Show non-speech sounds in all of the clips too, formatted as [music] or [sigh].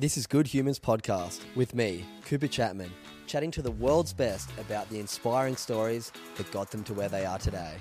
This is Good Humans Podcast with me, Cooper Chapman, chatting to the world's best about the inspiring stories that got them to where they are today.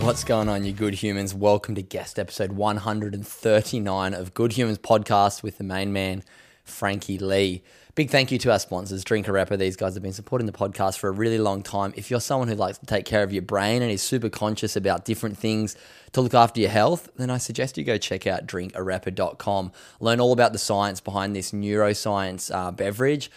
What's going on, you good humans? Welcome to guest episode 139 of Good Humans Podcast with the main man, Frankie Lee. Big thank you to our sponsors, Drink Arepa. These guys have been supporting the podcast for a really long time. If you're someone who likes to take care of your brain and is super conscious about different things to look after your health, then I suggest you go check out drinkarepa.com. Learn all about the science behind this neuroscience uh, beverage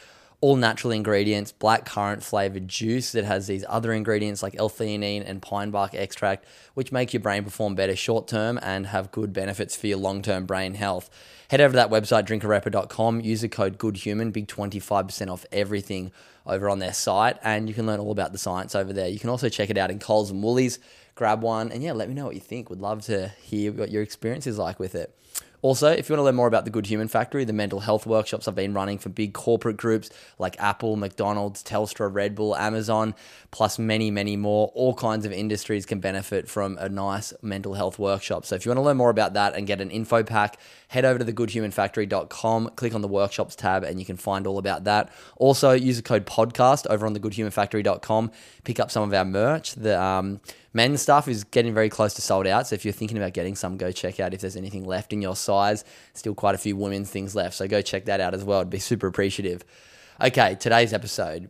all natural ingredients, black currant flavored juice that has these other ingredients like L-theanine and pine bark extract, which make your brain perform better short term and have good benefits for your long term brain health. Head over to that website, drinkarepa.com, use the code GOODHUMAN, big 25% off everything over on their site, and you can learn all about the science over there. You can also check it out in Coles and Woolies. Grab one, and yeah, let me know what you think. Would love to hear what your experience is like with it. Also, if you want to learn more about the Good Human Factory, the mental health workshops I've been running for big corporate groups like Apple, McDonald's, Telstra, Red Bull, Amazon, plus many, many more, all kinds of industries can benefit from a nice mental health workshop. So if you want to learn more about that and get an info pack, head over to thegoodhumanfactory.com, click on the workshops tab, and you can find all about that. Also, use the code podcast over on thegoodhumanfactory.com, pick up some of our merch. The um, men's stuff is getting very close to sold out. So if you're thinking about getting some, go check out if there's anything left in your size. Still quite a few women's things left. So go check that out as well. I'd be super appreciative. Okay, today's episode.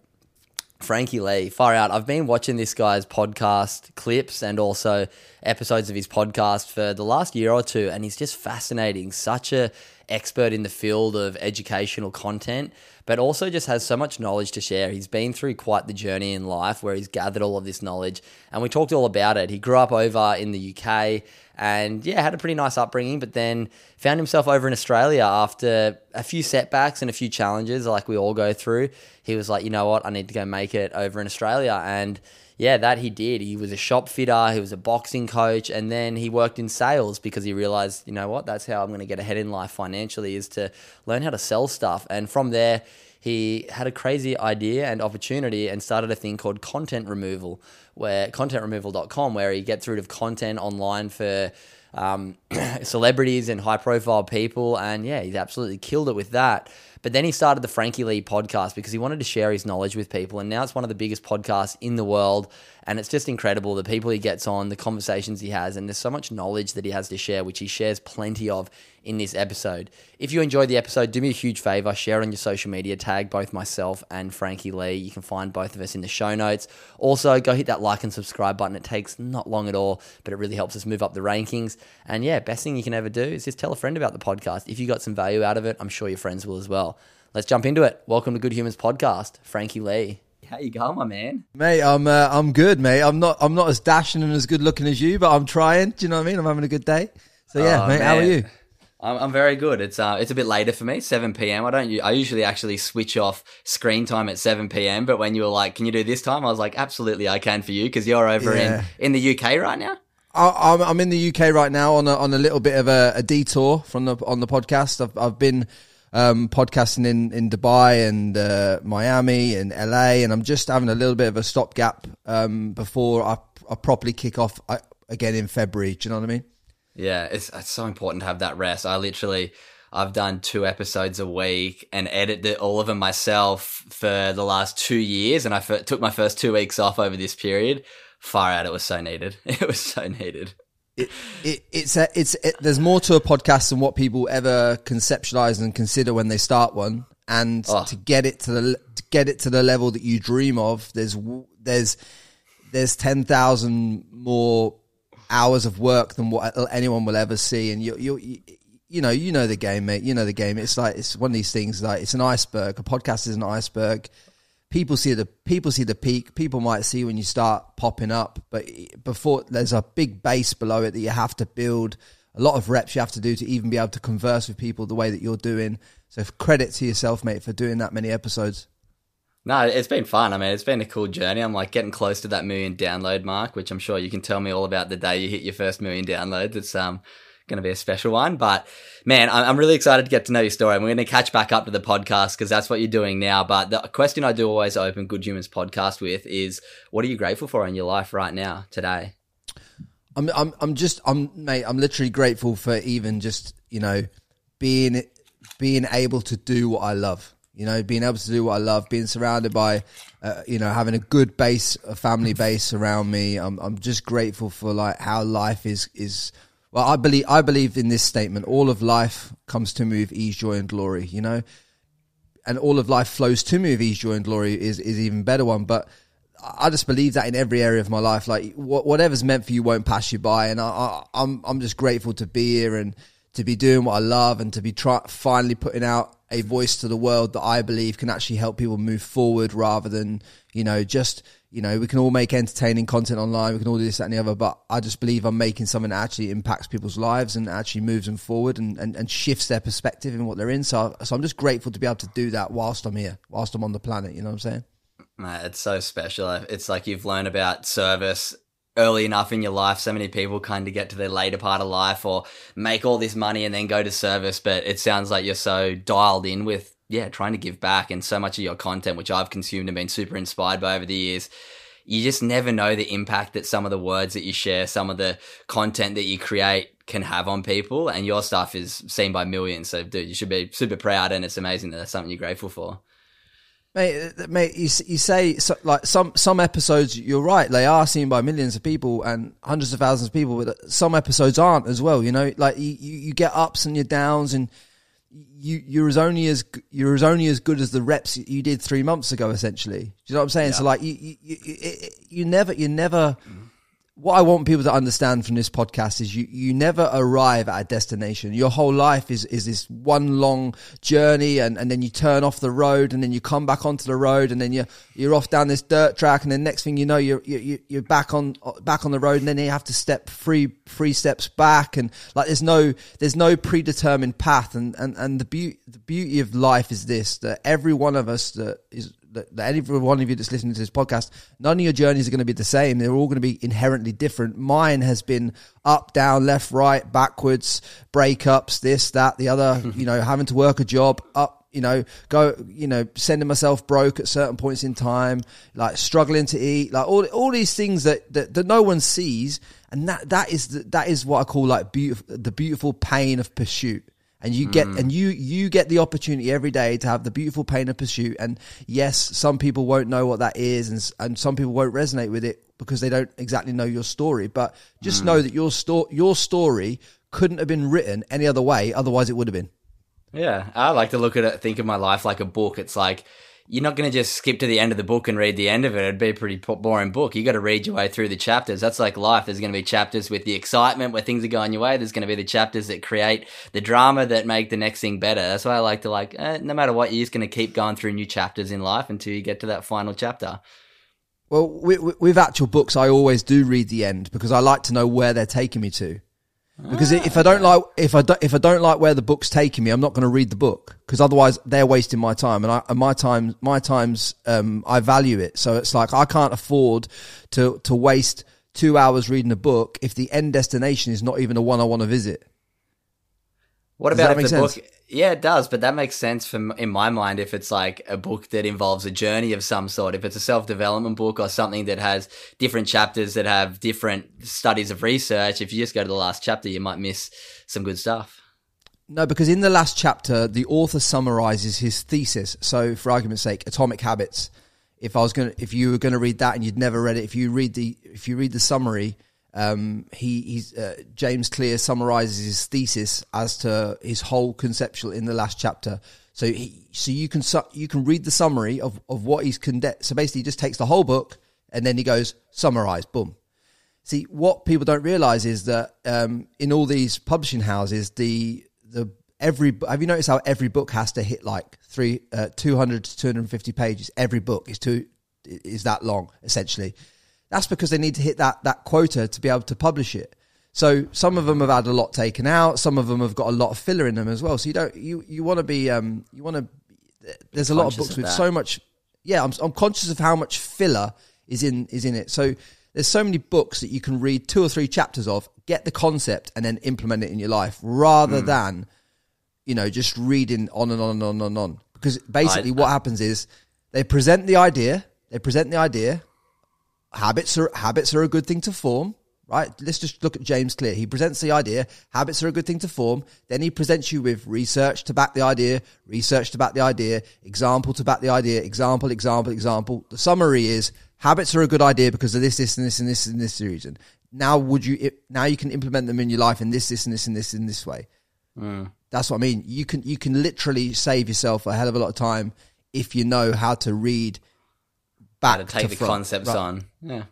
Frankie Lee, far out. I've been watching this guy's podcast clips and also episodes of his podcast for the last year or two, and he's just fascinating. Such a expert in the field of educational content, but also just has so much knowledge to share. He's been through quite the journey in life where he's gathered all of this knowledge, and we talked all about it. He grew up over in the UK and yeah, had a pretty nice upbringing, but then found himself over in Australia after a few setbacks and a few challenges, like we all go through. He was like, you know what, I need to go make it over in Australia. And yeah, that he did. He was a shop fitter, he was a boxing coach, and then he worked in sales because he realized, you know what, that's how I'm going to get ahead in life financially is to learn how to sell stuff. And from there, he had a crazy idea and opportunity and started a thing called content removal, where contentremoval.com, where he gets rid of content online for um, [clears throat] celebrities and high profile people. And yeah, he's absolutely killed it with that. But then he started the Frankie Lee podcast because he wanted to share his knowledge with people. And now it's one of the biggest podcasts in the world. And it's just incredible the people he gets on, the conversations he has, and there's so much knowledge that he has to share, which he shares plenty of in this episode. If you enjoyed the episode, do me a huge favor, share on your social media, tag both myself and Frankie Lee. You can find both of us in the show notes. Also, go hit that like and subscribe button. It takes not long at all, but it really helps us move up the rankings. And yeah, best thing you can ever do is just tell a friend about the podcast. If you got some value out of it, I'm sure your friends will as well. Let's jump into it. Welcome to Good Humans Podcast, Frankie Lee. How you going, my man? Mate, I'm uh, I'm good, mate. I'm not I'm not as dashing and as good looking as you, but I'm trying. Do you know what I mean? I'm having a good day. So yeah, Oh, mate. How are you? I'm, I'm very good. It's uh, it's a bit later for me, 7 p.m. I don't. I usually actually switch off screen time at 7 p.m. But when you were like, "Can you do this time?" I was like, "Absolutely, I can for you," because you're over Yeah. in in the UK right now. I, I'm I'm in the UK right now on a, on a little bit of a, a detour from the on the podcast. I've I've been um, podcasting in in Dubai and uh, Miami and LA, and I'm just having a little bit of a stopgap um, before I, I properly kick off uh, again in February. Do you know what I mean? Yeah, it's it's so important to have that rest. I literally. I've done two episodes a week and edited all of them myself for the last two years, and I f- took my first two weeks off over this period. Far out, it was so needed. [laughs] It was so needed. It, it, it's a, it's it, there's more to a podcast than what people ever conceptualize and consider when they start one. And Oh. to get it to the to get it to the level that you dream of there's there's there's 10,000 more hours of work than what anyone will ever see. And you you you know you know the game mate. You know the game. It's like it's one of these things like it's an iceberg. A podcast is an iceberg people see the people see the peak. People might see when you start popping up, but before there's a big base below it that you have to build. A lot of reps you have to do to even be able to converse with people the way that you're doing. So credit to yourself, mate, for doing that many episodes. No, it's been fun. I mean, it's been a cool journey. I'm like getting close to that million download mark, which I'm sure you can tell me all about the day you hit your first million downloads. It's um going to be a special one. But man, I'm really excited to get to know your story. And we're going to catch back up to the podcast because that's what you're doing now. But the question I do always open Good Humans podcast with is, what are you grateful for in your life right now, today? I'm, I'm, I'm just, I'm, mate, I'm literally grateful for even just, you know, being, being able to do what I love. You know, being able to do what I love, being surrounded by, uh, you know, having a good base, a family base around me. I'm, I'm just grateful for like how life is, is well, I believe I believe in this statement. All of life comes to me with ease, joy, and glory. You know, and all of life flows to me with ease, joy, and glory is is even better one. But I just believe that in every area of my life. Like whatever's meant for you won't pass you by, and I, I, I'm I'm just grateful to be here and to be doing what I love and to be try, finally putting out a voice to the world that I believe can actually help people move forward rather than you know just you know, we can all make entertaining content online. We can all do this, that, and the other. But I just believe I'm making something that actually impacts people's lives and actually moves them forward and, and, and shifts their perspective in what they're in. So, so I'm just grateful to be able to do that whilst I'm here, whilst I'm on the planet. You know what I'm saying? It's so special. It's like you've learned about service early enough in your life. So many people kind of get to their later part of life or make all this money and then go to service. But it sounds like you're so dialed in with yeah, trying to give back and so much of your content, which I've consumed and been super inspired by over the years, you just never know the impact that some of the words that you share, some of the content that you create can have on people. And your stuff is seen by millions. So, dude, you should be super proud. And it's amazing that that's something you're grateful for. Mate, uh, mate, you, you say so, like some some episodes. You're right; they are seen by millions of people and hundreds of thousands of people. But uh, some episodes aren't as well. You know, like you, you get ups and your downs, and you you're as only as you're as only as good as the reps you did three months ago. Essentially, do you know what I'm saying? Yeah. So like you you, you you never you never. Mm-hmm what I want people to understand from this podcast is you, you never arrive at a destination. Your whole life is, is this one long journey and, and then you turn off the road and then you come back onto the road and then you're, you're off down this dirt track and then next thing you know, you're, you're, you're back on, back on the road and then you have to step three, three steps back and like there's no, there's no predetermined path and, and, and the beauty, the beauty of life is this, that every one of us that is, that, that any one of you that's listening to this podcast, none of your journeys are going to be the same. They're all going to be inherently different. Mine has been up, down, left, right, backwards, breakups, this, that, the other, [laughs] you know, having to work a job, up, you know, go, you know, sending myself broke at certain points in time, like struggling to eat, like all, all these things that, that, that no one sees. And that, that is, the, that is what I call like beautiful, the beautiful pain of pursuit and you get mm. and you you get the opportunity every day to have the beautiful pain of pursuit. And yes some people won't know what that is and and some people won't resonate with it because they don't exactly know your story. But just mm. know that your sto- your story couldn't have been written any other way. Otherwise it would have been. Yeah i like to look at it think of my life like a book. It's like you're not going to just skip to the end of the book and read the end of it. It'd be a pretty boring book. You got to read your way through the chapters. That's like life. There's going to be chapters with the excitement where things are going your way. There's going to be the chapters that create the drama that make the next thing better. That's why I like to like, eh, no matter what, you're just going to keep going through new chapters in life until you get to that final chapter. Well, with, with actual books, I always do read the end because I like to know where they're taking me to. Because ah, if I don't like if I do, if I don't like where the book's taking me, I'm not going to read the book because otherwise they're wasting my time and, I, and my time my time's um, I value it. So it's like I can't afford to to waste two hours reading a book if the end destination is not even the one I want to visit. What Does about if the sense? book? Yeah, it does, but that makes sense from in my mind if it's like a book that involves a journey of some sort. If it's a self development book or something that has different chapters that have different studies of research, if you just go to the last chapter, you might miss some good stuff. No, because in the last chapter, the author summarizes his thesis. So, for argument's sake, Atomic Habits. If I was going, to if you were going to read that and you'd never read it, if you read the, if you read the summary, um, he he's, uh, James Clear summarizes his thesis as to his whole conceptual in the last chapter. So he, so you can su- you can read the summary of, of what he's condensed. So basically, he just takes the whole book and then he goes summarize, boom. See what people don't realize is that um, in all these publishing houses, the the every have you noticed how every book has to hit like three uh, 200 to 250 pages every book is two is that long essentially that's because they need to hit that that quota to be able to publish it. So some of them have had a lot taken out. Some of them have got a lot of filler in them as well. So you don't you you want to be um you want to there's a lot of books of with so much yeah I'm, I'm conscious of how much filler is in is in it. So there's so many books that you can read two or three chapters of get the concept and then implement it in your life rather Hmm. than you know just reading on and on and on and on. Because basically I- what happens is they present the idea they present the idea habits are habits are a good thing to form right? Let's just look at james clear. He presents the idea habits are a good thing to form. Then he presents you with research to back the idea research to back the idea example to back the idea example example example. The summary is habits are a good idea because of this this and this and this and this reason now would you now you can implement them in your life in this this and this and this in this way. Mm. That's what I mean. You can you can literally save yourself a hell of a lot of time if you know how to read back to take the front. concepts Right. on. Yeah.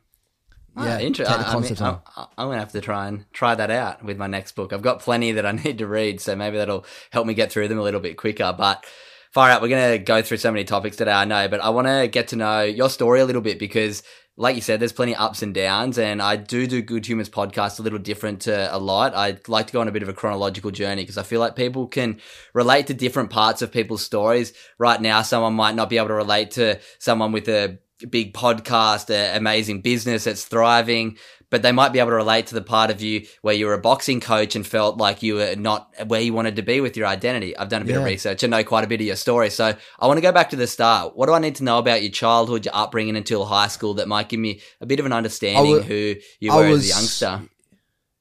Ah, Yeah, interesting. I, I mean, concepts I'm. I'm gonna have to try and try that out with my next book. I've got plenty that I [laughs] need to read, so maybe that'll help me get through them a little bit quicker. But far out, we're gonna go through so many topics today. I know, but I want to get to know your story a little bit because, like you said, there's plenty of ups and downs, and I do do Good Humans podcast a little different to a lot. I like to go on a bit of a chronological journey because I feel like people can relate to different parts of people's stories. Right now, someone might not be able to relate to someone with a big podcast, amazing business that's thriving, but they might be able to relate to the part of you where you were a boxing coach and felt like you were not where you wanted to be with your identity. I've done a bit of research and know quite a bit of your story. So I want to go back to the start. What do I need to know about your childhood, your upbringing until high school that might give me a bit of an understanding wa- who you were as a youngster?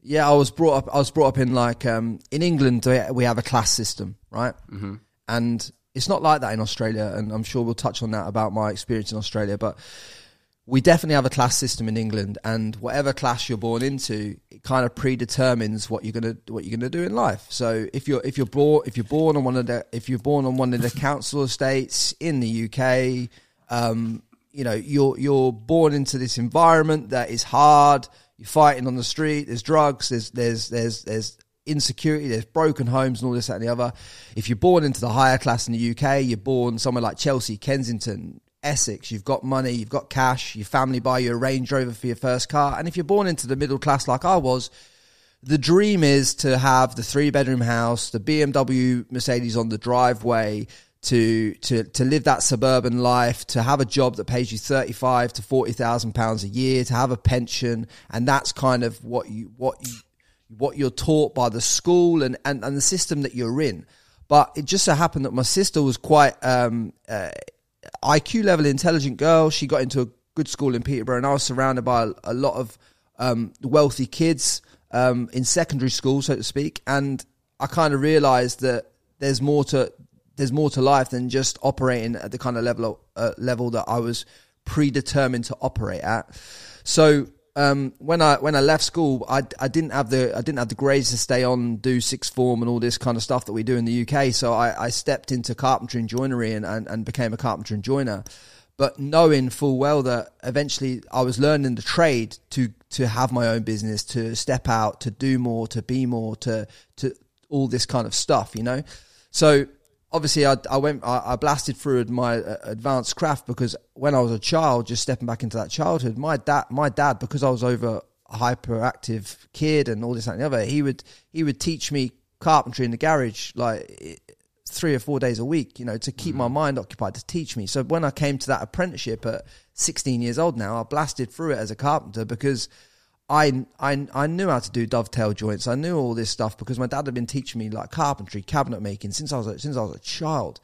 Yeah, I was brought up. I was brought up in like um, in England. we- We have a class system, right? Mm-hmm. And it's not like that in Australia. And I'm sure we'll touch on that about my experience in Australia. But we definitely have a class system in England, and whatever class you're born into, it kind of predetermines what you're gonna what you're gonna do in life. So if you're if you're born if you're born on one of the if you're born on one of the council estates in the UK, um, you know you're you're born into this environment that is hard. You're fighting on the street. There's drugs. There's there's there's there's insecurity. There's broken homes and all this that and the other. If you're born into the higher class in the UK, you're born somewhere like Chelsea, Kensington, Essex. You've got money. You've got cash. Your family buy you a Range Rover for your first car. And if you're born into the middle class like I was, the dream is to have the three bedroom house, the BMW Mercedes on the driveway, to to to live that suburban life, to have a job that pays you thirty five to forty thousand pounds a year, to have a pension, and that's kind of what you what you what you're taught by the school and, and, and the system that you're in. But it just so happened that my sister was quite um, uh, IQ level intelligent girl. She got into a good school in Peterborough, and I was surrounded by a, a lot of um, wealthy kids um, in secondary school, so to speak. And I kind of realised that there's more to there's more to life than just operating at the kind of level uh, level that I was predetermined to operate at. So um, when I when I left school, I, I didn't have the I didn't have the grades to stay on do sixth form and all this kind of stuff that we do in the UK. So I, I stepped into carpentry and joinery and, and, and became a carpenter and joiner. But knowing full well that eventually I was learning the trade to to have my own business, to step out, to do more, to be more, to to all this kind of stuff, you know. So obviously I, I went I, I blasted through my uh, advanced craft because when I was a child just stepping back into that childhood my dad my dad because I was over hyperactive kid and all this that and the other he would he would teach me carpentry in the garage like three or four days a week you know to keep my mind occupied to teach me. So when I came to that apprenticeship at 16 years old now I blasted through it as a carpenter because I, I I knew how to do dovetail joints. I knew all this stuff because my dad had been teaching me like carpentry, cabinet making since I was a, since I was a child.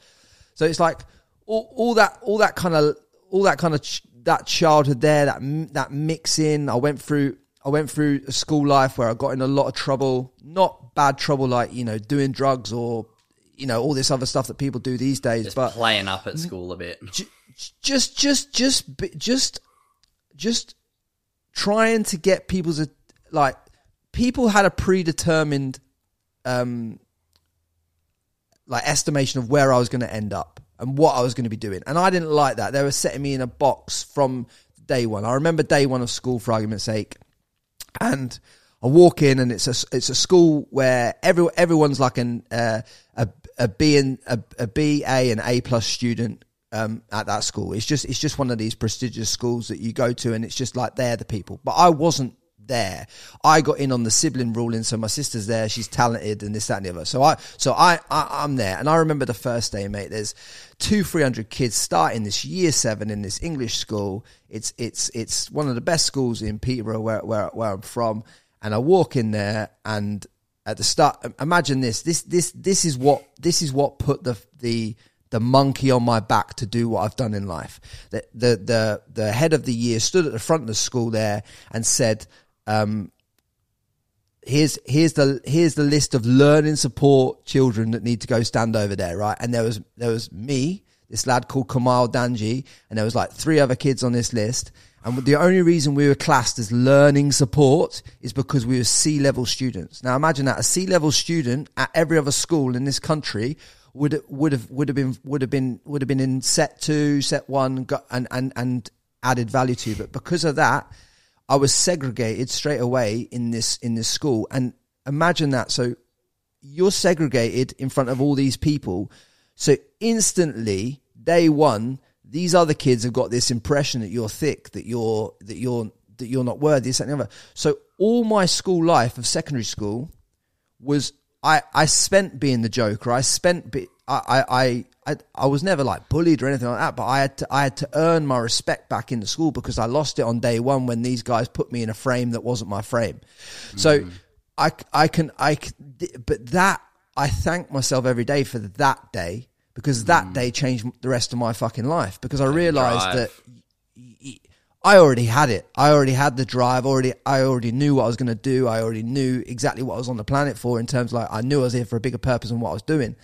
So it's like all, all that all that kind of all that kind of ch- that childhood there, that m- that mixing. I went through I went through a school life where I got in a lot of trouble, not bad trouble like you know doing drugs or you know all this other stuff that people do these days, Just but playing up at school a bit. ju- just just just bi- just just trying to get people's like people had a predetermined um like estimation of where I was going to end up and what I was going to be doing. And I didn't like that. They were setting me in a box from day one. I remember day one of school for argument's sake and I I walk in and it's a it's a school where every everyone's like an uh, a a B and a, a B A and A plus student um, at that school. It's just it's just one of these prestigious schools that you go to, and it's just like they're the people. But I wasn't there. I got in on the sibling ruling, so my sister's there. She's talented, and this, that, and the other. So I, so I, I am there, and I remember the first day, mate. There's two, three hundred kids starting this year seven in this English school. It's it's it's one of the best schools in Peterborough, where where where I'm from. And I walk in there, and at the start, imagine this. This this this is what this is what put the the the monkey on my back to do what I've done in life. The, the, the, the head of the year stood at the front of the school there and said, um, here's here's the here's the list of learning support children that need to go stand over there, right? And there was there was me, this lad called Kamal Danji, and there was like three other kids on this list. And the only reason we were classed as learning support is because we were C level students. Now imagine that a C level student at every other school in this country would would have would have been would have been would have been in set two, set one, got, and and and added value to. But because of that, I was segregated straight away in this in this school. And imagine that. So you're segregated in front of all these people. So instantly, day one, these other kids have got this impression that you're thick, that you're that you're that you're not worthy, this, other. So all my school life of secondary school was I I spent being the joker. I spent be, I I I I was never like bullied or anything like that, but I had to I had to earn my respect back in the school because I lost it on day one when these guys put me in a frame that wasn't my frame. Mm. So I I can I but that I thank myself every day for that day because that mm. day changed the rest of my fucking life because I realized that I already had it. I already had the drive. Already, I already knew what I was going to do. I already knew exactly what I was on the planet for. In terms of like, I knew I was here for a bigger purpose than what I was doing.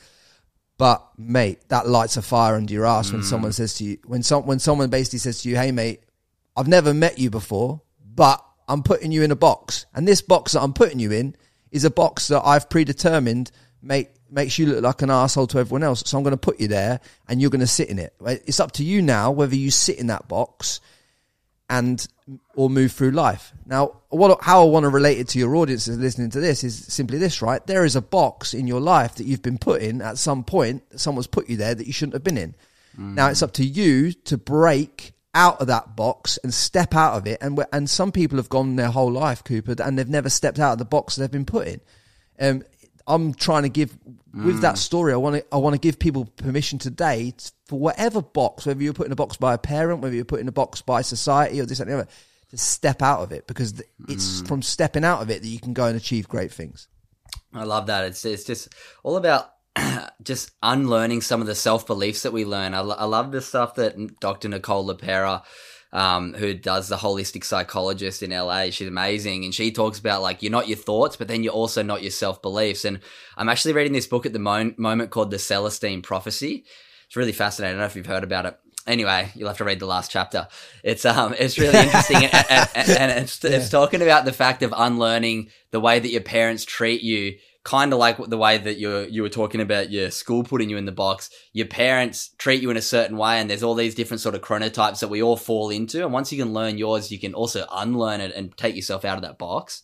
But mate, that lights a fire under your ass mm. when someone says to you, when some when someone basically says to you, "Hey mate, I've never met you before, but I'm putting you in a box, and this box that I'm putting you in is a box that I've predetermined, mate." Makes you look like an asshole to everyone else. So I'm going to put you there and you're going to sit in it. It's up to you now whether you sit in that box and or move through life. Now, what how I want to relate it to your audiences listening to this is simply this, right? There is a box in your life that you've been put in at some point. Someone's put you there that you shouldn't have been in. Mm. Now it's up to you to break out of that box and step out of it. And and some people have gone their whole life, Cooper, and they've never stepped out of the box they've been put in. Um, I'm trying to give with that mm. story. I want to I want to give people permission today for whatever box, whether you're put in a box by a parent, whether you're put in a box by society or this and the other, to step out of it because it's mm. from stepping out of it that you can go and achieve great things. I love that. It's it's just all about [clears throat] just unlearning some of the self beliefs that we learn. I, I love the stuff that Dr. Nicole LePera um, who does the holistic psychologist in LA. She's amazing. And she talks about like, you're not your thoughts, but then you're also not your self beliefs. And I'm actually reading this book at the mo- moment called The Celestine Prophecy. It's really fascinating. I don't know if you've heard about it. Anyway, you'll have to read the last chapter. It's um, it's really [laughs] interesting, and, and, and, it's yeah. it's talking about the fact of unlearning the way that your parents treat you kind of like the way that you you were talking about your school putting you in the box. Your parents treat you in a certain way, and there's all these different sort of chronotypes that we all fall into. And once you can learn yours, you can also unlearn it and take yourself out of that box.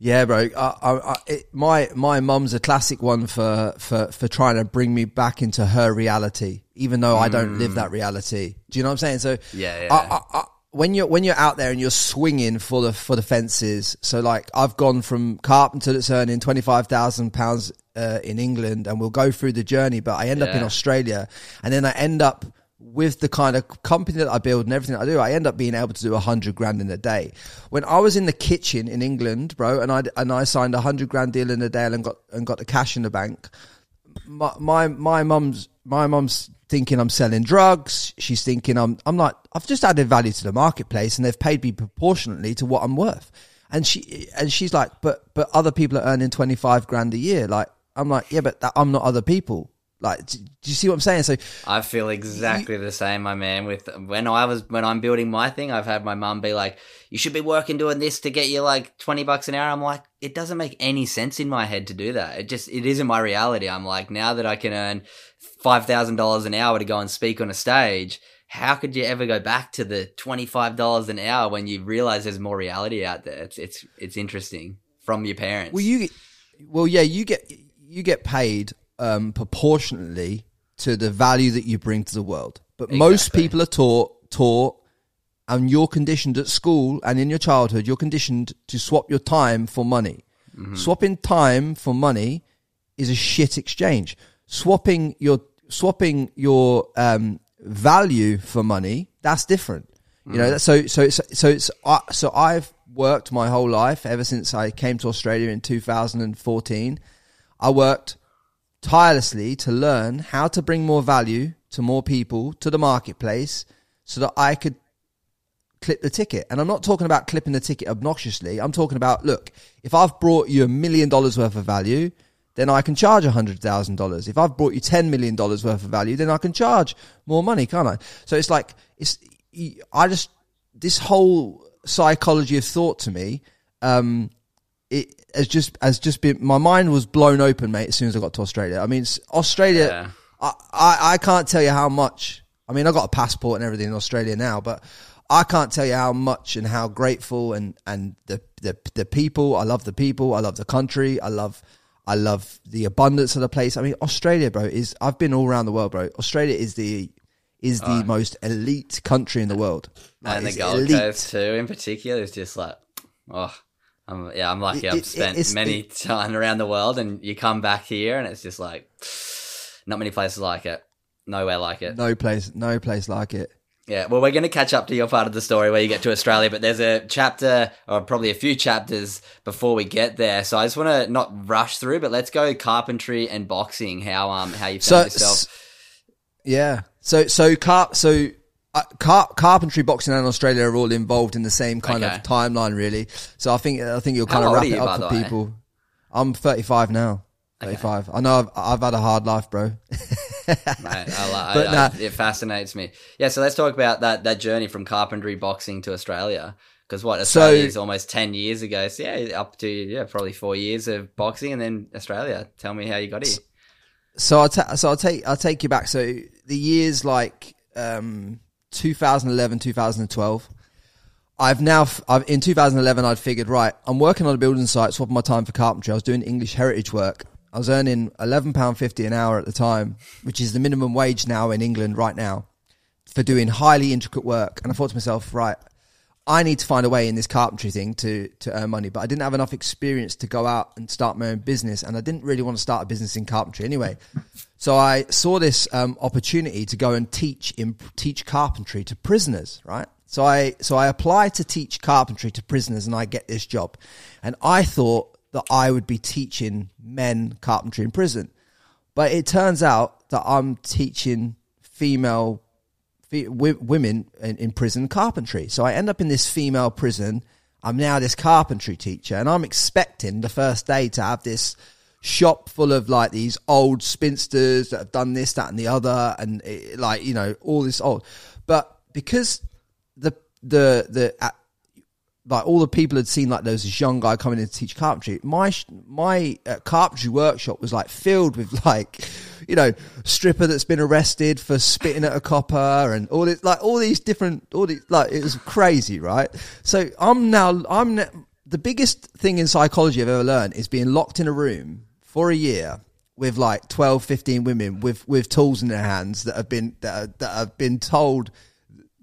Yeah, bro. I, I, it, my my mum's a classic one for, for, for trying to bring me back into her reality, even though mm. I don't live that reality. Do you know what I'm saying? So yeah, yeah. I, when you're when you're out there and you're swinging for the for the fences, so like I've gone from carpenter that's earning twenty five thousand uh, pounds in England, and we'll go through the journey. But I end yeah. up in Australia, and then I end up with the kind of company that I build and everything I do. I end up being able to do a hundred grand in a day. When I was in the kitchen in England, bro, and I and I signed a hundred grand deal in a day and got and got the cash in the bank. My my my mum's my mum's thinking I'm selling drugs. She's thinking I'm I'm like I've just added value to the marketplace and they've paid me proportionately to what I'm worth. And she and she's like, but but other people are earning twenty five grand a year. Like I'm like, yeah, but that, I'm not other people. Like, do, do, you see what I'm saying? So I feel exactly you, the same, my man. With when I was when I'm building my thing, I've had my mum be like, "You should be working doing this to get you like twenty bucks an hour." I'm like, it doesn't make any sense in my head to do that. It just it isn't my reality. I'm like, now that I can earn five thousand dollars an hour to go and speak on a stage, how could you ever go back to the twenty five dollars an hour when you realize there's more reality out there? It's it's it's interesting from your parents. Well, you, well, yeah, you get you get paid um, proportionately to the value that you bring to the world. But most people are taught taught, and you're conditioned at school and in your childhood, you're conditioned to swap your time for money. Swapping time for money is a shit exchange. Swapping your swapping your um, value for money that's different. You know, so so it's so it's uh, so I've worked my whole life ever since I came to Australia in 2014. I worked tirelessly to learn how to bring more value to more people to the marketplace so that I could clip the ticket. And I'm not talking about clipping the ticket obnoxiously. I'm talking about, look, if I've brought you a million dollars worth of value, then I can charge a hundred thousand dollars. If I've brought you ten million dollars worth of value, then I can charge more money, can't I? So it's like it's I just this whole psychology of thought to me, um, it has just has just been my mind was blown open, mate. As soon as I got to Australia, I mean, Australia. Yeah. I, I I can't tell you how much. I mean, I got a passport and everything in Australia now, but I can't tell you how much and how grateful and and the the the people. I love the people. I love the country. I love. I love the abundance of the place. I mean, Australia, bro, is I've been all around the world, bro. Australia is the is the most elite country in the world. Like, and the Gold elite. Coast too, in particular, is just like, oh, I'm, yeah, I'm lucky. It- I've spent it's- many it- [laughs] time around the world, and you come back here, and it's just like, not many places like it. Nowhere like it. No place, no place like it. Yeah, well, we're going to catch up to your part of the story where you get to Australia, but there's a chapter, or probably a few chapters before we get there. So I just want to not rush through, but let's go carpentry and boxing. How um how you So, found yourself? s- yeah. So, so car, so uh, car, carpentry, boxing, and Australia are all involved in the same kind Okay. of timeline, really. So, I think I think you'll How kind of wrap it you, up for way? people. I'm 35 now. 35. I know I've, I've had a hard life, bro. Mate, I, li- [laughs] But I, nah. I, it fascinates me. Yeah, so let's talk about that that journey from carpentry boxing to Australia. Because what Australia is almost ten years ago. So yeah, up to yeah, probably four years of boxing, and then Australia. Tell me how you got here. So I'll ta- so I'll take I'll take you back. So the years like um, 2011, 2012. I've now I've, in 2011 I'd figured right. I'm working on a building site, swapping my time for carpentry. I was doing English heritage work. I was earning 11 pound 50 an hour at the time, which is the minimum wage now in England right now for doing highly intricate work. And I thought to myself, right, I need to find a way in this carpentry thing to to earn money, but I didn't have enough experience to go out and start my own business, and I didn't really want to start a business in carpentry anyway. So I saw this um, opportunity to go and teach in, teach carpentry to prisoners, right? So I so I applied to teach carpentry to prisoners, and I get this job, and I thought that I would be teaching men carpentry in prison, but it turns out that I'm teaching female women in, in prison carpentry. So I end up in this female prison. I'm now this carpentry teacher, and I'm expecting the first day to have this shop full of like these old spinsters that have done this, that, and the other, and eh, like you know all this old. But because the the the uh, like all the people had seen like there was this young guy coming in to teach carpentry. My my uh, carpentry workshop was like filled with [laughs] like you know stripper that's been arrested for spitting at a copper and all this like all these different all these like it was crazy, right? So I'm now I'm the biggest thing in psychology I've ever learned is being locked in a room for a year with like 12 15 women with with tools in their hands that have been that, that have been told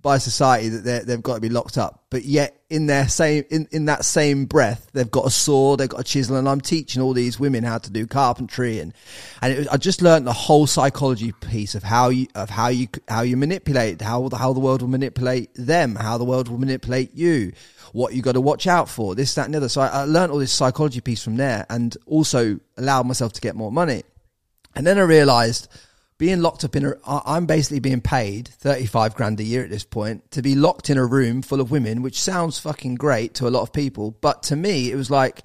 by society that they've got to be locked up, but yet in their same in, in that same breath, they've got a saw, they've got a chisel, and I'm teaching all these women how to do carpentry, and and it I just learned the whole psychology piece of how you of how you how you manipulate how the how the world will manipulate them, how the world will manipulate you, what you got to watch out for, this that and the other. So I, I learned all this psychology piece from there, and also allowed myself to get more money. And then I realized being locked up in a i'm basically being paid 35 grand a year at this point to be locked in a room full of women, which sounds fucking great to a lot of people. But to me, it was like,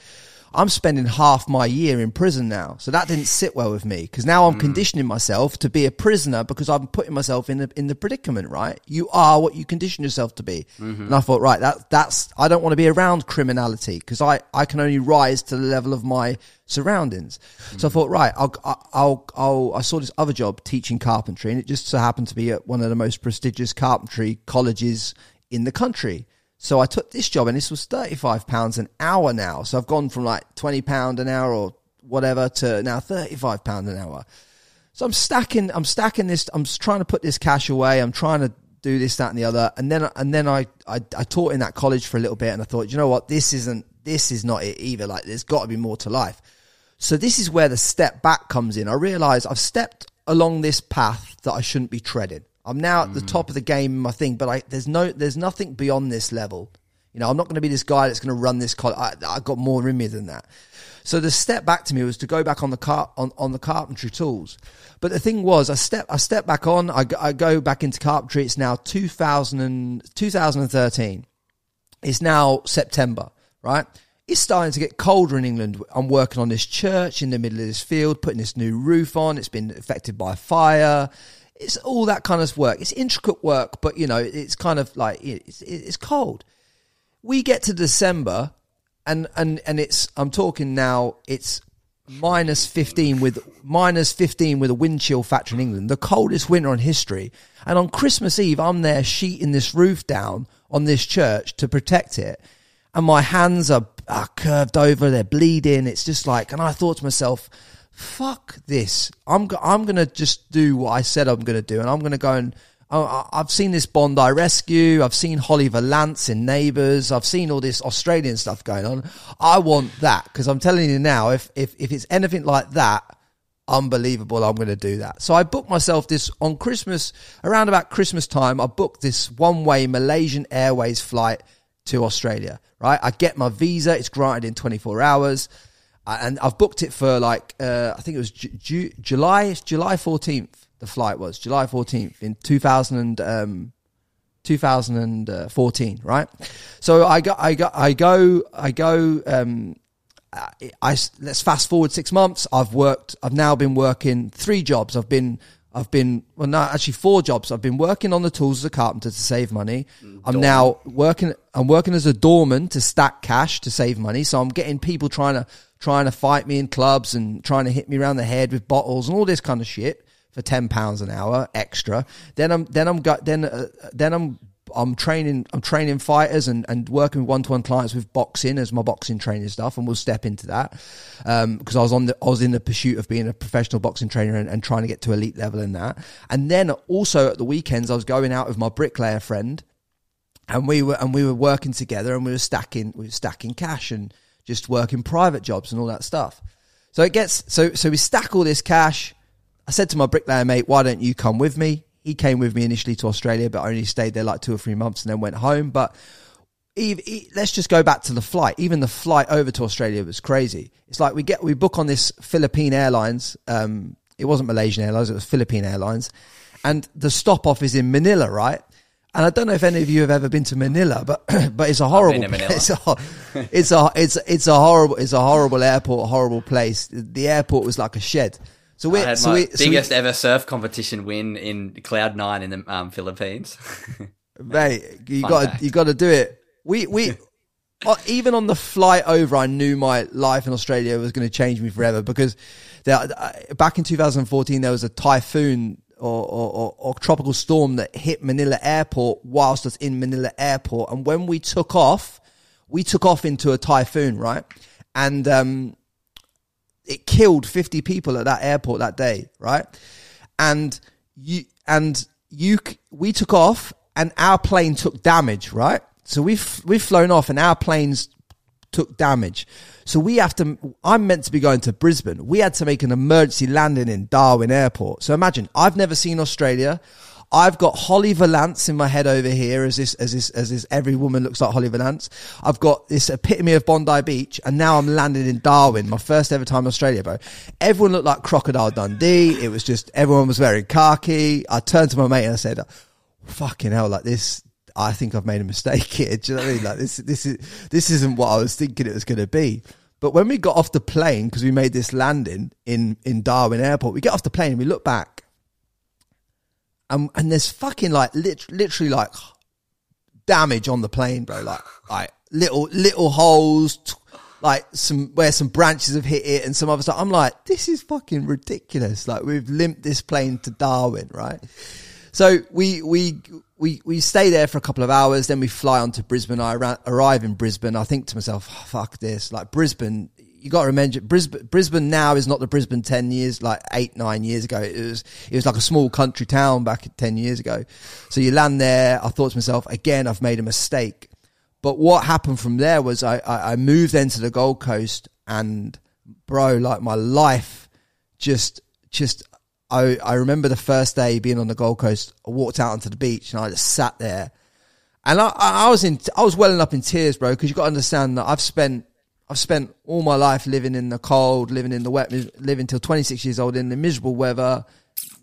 I'm spending half my year in prison now. So that didn't sit well with me because now I'm hmm. conditioning myself to be a prisoner because I'm putting myself in the, in the predicament, right? You are what you condition yourself to be. Mm-hmm. And I thought, right, that, that's, I don't want to be around criminality because I, I can only rise to the level of my surroundings. So I mm-hmm. thought, right, I'll, I'll, I'll, I saw this other job teaching carpentry and it just so happened to be at one of the most prestigious carpentry colleges in the country. So I took this job and this was £35 an hour now. So I've gone from like £20 an hour or whatever to now £35 an hour. So I'm stacking, I'm stacking this, I'm trying to put this cash away. I'm trying to do this, that and the other. And then, and then I, I, I taught in that college for a little bit and I thought, you know what? This isn't, this is not it either. Like there's got to be more to life. So this is where the step back comes in. I realize I've stepped along this path that I shouldn't be treading. I'm now at the hmm. top of the game in my thing, but I, there's no, there's nothing beyond this level. You know, I'm not going to be this guy that's going to run this college. I, I got more in me than that. So the step back to me was to go back on the car on, on the carpentry tools. But the thing was, I step I step back on. I, go- I go back into carpentry. It's now 2000 and, 2013. It's now September, right? It's starting to get colder in England. I'm working on this church in the middle of this field, putting this new roof on. It's been affected by fire. It's all that kind of work. It's intricate work, but you know, it's kind of like it's, it's cold. We get to December, and and and it's. I'm talking now. It's minus 15 with minus 15 with a wind chill factor in England, the coldest winter in history. And on Christmas Eve, I'm there sheeting this roof down on this church to protect it. And my hands are, are curved over, they're bleeding. It's just like, and I thought to myself, fuck this. I'm, go- I'm to just do what I said I'm to do. And I'm to go and, I- I've seen this Bondi Rescue. I've seen Holly Valance in Neighbours. I've seen all this Australian stuff going on. I want that because I'm telling you now, if, if, if it's anything like that, unbelievable. I'm going to do that. So I booked myself this on Christmas, around about Christmas time. I booked this one way Malaysian Airways flight to Australia, right? I get my visa. It's granted in 24 hours. Uh, and I've booked it for like, uh, I think it was Ju- Ju- July, July 14th. The flight was July 14th in 2000 and, um, 2014, right? So I go, I go, I go, I go, um, I, I let's fast forward six months. I've worked. I've now been working three jobs. I've been. I've been well, no, actually four jobs. I've been working on the tools as a carpenter to save money. I'm now working. I'm working as a doorman to stack cash to save money. So I'm getting people trying to trying to fight me in clubs and trying to hit me around the head with bottles and all this kind of shit for ten pounds an hour extra. Then I'm then I'm got then uh, then I'm I'm training I'm training fighters and, and working with one to one clients with boxing as my boxing training stuff, and we'll step into that because I was on the I was in the pursuit of being a professional boxing trainer and, and trying to get to elite level in that. And then also at the weekends, I was going out with my bricklayer friend, and we were and we were working together, and we were stacking we were stacking cash and just working private jobs and all that stuff. So it gets so so we stack all this cash. I said to my bricklayer mate, "Why don't you come with me?" He came with me initially to Australia, but only stayed there like two or three months and then went home. But Eve, e- let's just go back to the flight. Even the flight over to Australia was crazy. It's like we get we book on this Philippine Airlines. Um, it wasn't Malaysian Airlines; it was Philippine Airlines, and the stop off is in Manila, right? And I don't know if any of you have ever been to Manila, but [clears throat] but it's a horrible. [laughs] It's a, it's a it's it's a horrible it's a horrible airport, a horrible place. The airport was like a shed. So we had so my we so we- biggest ever surf competition win in Cloud Nine in the um, Philippines. [laughs] mate. You gotta you got to do it. We we [laughs] uh, even on the flight over, I knew my life in Australia was going to change me forever because there, uh, back in 2014 there was a typhoon. Or, or, or, tropical storm that hit Manila Airport whilst us in Manila Airport, and when we took off, we took off into a typhoon, right? And um, it killed 50 people at that airport that day, right? And you and you we took off and our plane took damage, right? So we've we've flown off and our planes took damage. So we have to I'm meant to be going to Brisbane. We had to make an emergency landing in Darwin Airport. So imagine I've never seen Australia. I've got Holly Valance in my head over here as this, as this, as this, every woman looks like Holly Valance. I've got this epitome of Bondi Beach and now I'm landing in Darwin, my first ever time in Australia, bro. Everyone looked like Crocodile Dundee. It was just, everyone was wearing khaki. I turned to my mate and I said, fucking hell, like this, I think I've made a mistake here. [laughs] Do you know what I mean? Like this, this is, this isn't what I was thinking it was going to be. But when we got off the plane, because we made this landing in, in Darwin Airport, we get off the plane and we look back. And, and there's fucking like lit, literally like damage on the plane, bro. Like, like little, little holes, t- like some, where some branches have hit it and some other stuff. I'm like, this is fucking ridiculous. Like we've limped this plane to Darwin, right? So we, we, we, we stay there for a couple of hours. Then we fly on to Brisbane. I ra- arrive in Brisbane. I think to myself, oh, fuck this. Like Brisbane, you got to remember Brisbane, Brisbane now is not the Brisbane 10 years, like eight, nine years ago. It was, it was like a small country town back 10 years ago. So you land there. I thought to myself, again, I've made a mistake. But what happened from there was I, I, I moved then to the Gold Coast and bro, like my life just, just, I, I remember the first day being on the Gold Coast, I walked out onto the beach and I just sat there and I, I was in, I was welling up in tears, bro, because you got to understand that I've spent, I've spent all my life living in the cold, living in the wet, living till 26 years old in the miserable weather,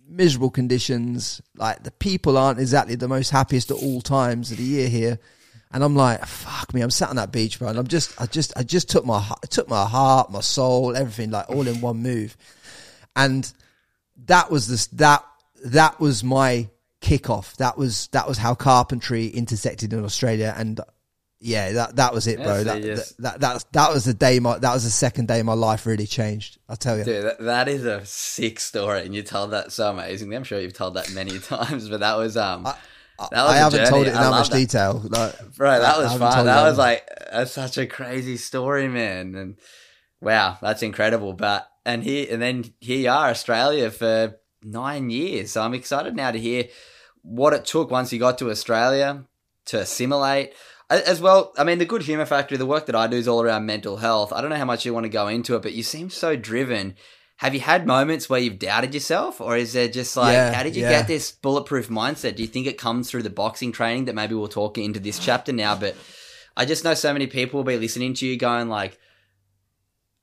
miserable conditions. Like the people aren't exactly the most happiest at all times of the year here. And I'm like, fuck me, I'm sat on that beach, bro. And I'm just, I just, I just took my, I took my heart, my soul, everything, like all in one move. And that was this, that, that was my kickoff. That was, that was how carpentry intersected in Australia. And yeah, that, that was it, bro. Yeah, so that, just- that, that, that, that was the day my, that was the second day my life really changed. I'll tell you. Dude, that, that is a sick story, and you told that so amazingly. I'm sure you've told that many [laughs] times, but that was um, that was I a haven't journey. told it in I that much detail. Like, [laughs] bro. That was fun. That was like that's such a crazy story, man. And wow, that's incredible. But and here and then here you are, Australia for nine years. So I'm excited now to hear what it took once you got to Australia to assimilate. As well, I mean, the Good Human Factory, the work that I do is all around mental health. I don't know how much you want to go into it, but you seem so driven. Have you had moments where you've doubted yourself, or is there just like, Yeah, how did you yeah. get this bulletproof mindset? Do you think it comes through the boxing training that maybe we'll talk into this chapter now? But I just know so many people will be listening to you going like,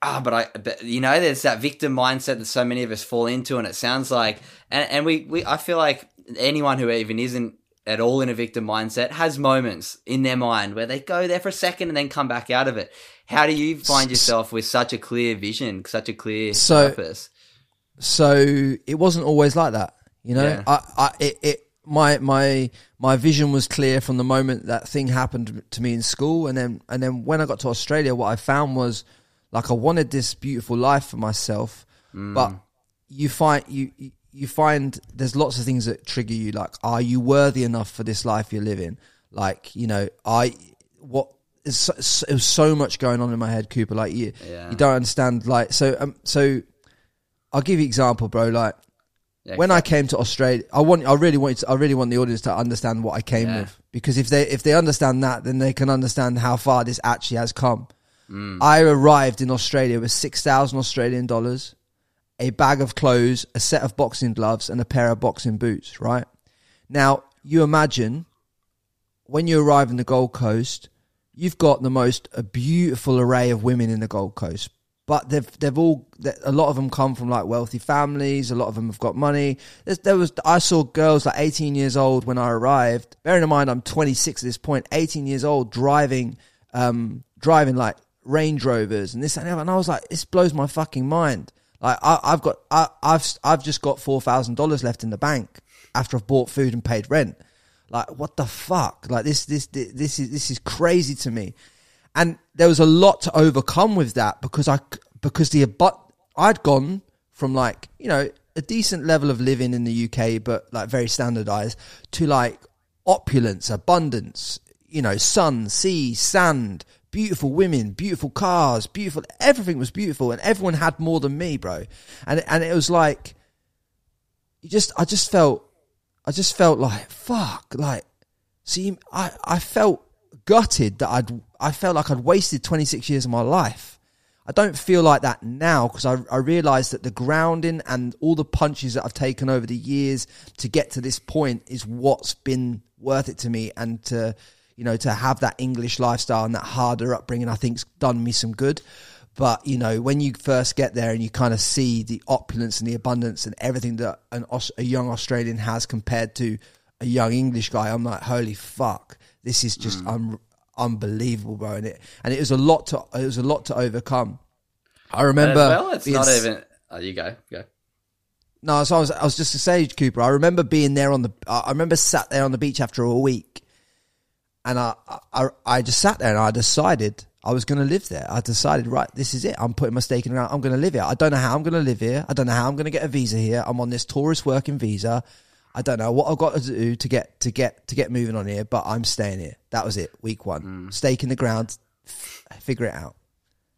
ah, but I, but, you know, there's that victim mindset that so many of us fall into, and it sounds like, and, and we, we, I feel like anyone who even isn't at all in a victim mindset has moments in their mind where they go there for a second and then come back out of it. How do you find yourself with such a clear vision, such a clear So- purpose? so it wasn't always like that you know Yeah. i i it, it my my my vision was clear from the moment that thing happened to me in school and then and then when i got to australia what i found was like i wanted this beautiful life for myself but you find you you- find there's lots of things that trigger you like are you worthy enough for this life you're living like you know i what it's so, so- it was so much going on in my head cooper like you Yeah. you don't understand like so um so I'll give you an example, bro. Like Yeah, when I came to Australia, I want, I really want, to, I really want the audience to understand what I came Yeah. with because if they, if they understand that, then they can understand how far this actually has come. Mm. I arrived in Australia with six thousand Australian dollars, a bag of clothes, a set of boxing gloves, and a pair of boxing boots. Right now, you imagine when you arrive in the Gold Coast, you've got the most a beautiful array of women in the Gold Coast. But they've they've all a lot of them come from like wealthy families. A lot of them have got money. There's, there was I saw girls like 18 years old when I arrived. Bearing in mind I'm 26 at this point, 18 years old driving um driving like Range Rovers and this and that. And I was like, this blows my fucking mind. Like I, I've got I, I've I've just got four thousand dollars left in the bank after I've bought food and paid rent. Like what the fuck? Like this this this is this is crazy to me. And there was a lot to overcome with that because I because the but I'd gone from like you know a decent level of living in the UK, but like very standardized, to like opulence, abundance, you know, sun, sea, sand, beautiful women, beautiful cars, beautiful everything was beautiful, and everyone had more than me, bro. And and it was like, you just I just felt I just felt like fuck, like see, I I felt gutted that I'd I felt like I'd wasted 26 years of my life. I don't feel like that now because I, I realize that the grounding and all the punches that I've taken over the years to get to this point is what's been worth it to me and to you know to have that English lifestyle and that harder upbringing I think's done me some good. But you know, when you first get there and you kind of see the opulence and the abundance and everything that an a young Australian has compared to a young English guy, I'm like, holy fuck, this is just mm. un- unbelievable, bro. And it and it was a lot to it was a lot to overcome. I remember. Well, it's being not even. Oh, you go, go. No, so I was, I was just to say, Cooper. I remember being there on the. I remember sat there on the beach after a week, and I, I, I just sat there and I decided I was going to live there. I decided, right, this is it. I'm putting my stake in the ground. I'm going to live here. I don't know how I'm going to live here. I don't know how I'm going to get a visa here. I'm on this tourist working visa. I don't know what I've got to do to get to get to get moving on here, but I'm staying here. That was it. Week one, mm. stake in the ground. Figure it out.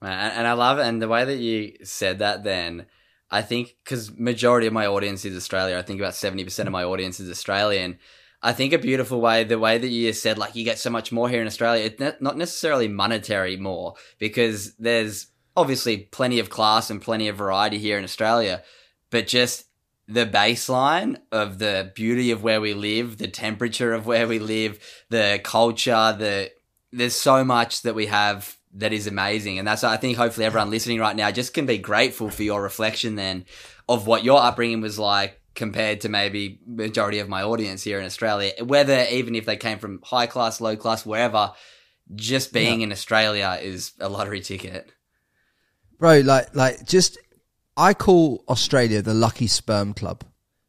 And, and I love it. And the way that you said that, then I think because majority of my audience is Australia. I think about seventy percent of my audience is Australian. I think a beautiful way, the way that you said, like you get so much more here in Australia. It's ne- not necessarily monetary more because there's obviously plenty of class and plenty of variety here in Australia, but just the baseline of the beauty of where we live, the temperature of where we live, the culture, the there's so much that we have that is amazing. And that's I think hopefully everyone listening right now just can be grateful for your reflection then of what your upbringing was like compared to maybe majority of my audience here in Australia. Whether even if they came from high class, low class, wherever, just being in Australia is a lottery ticket. bro. Like, like, just I call Australia the lucky sperm club.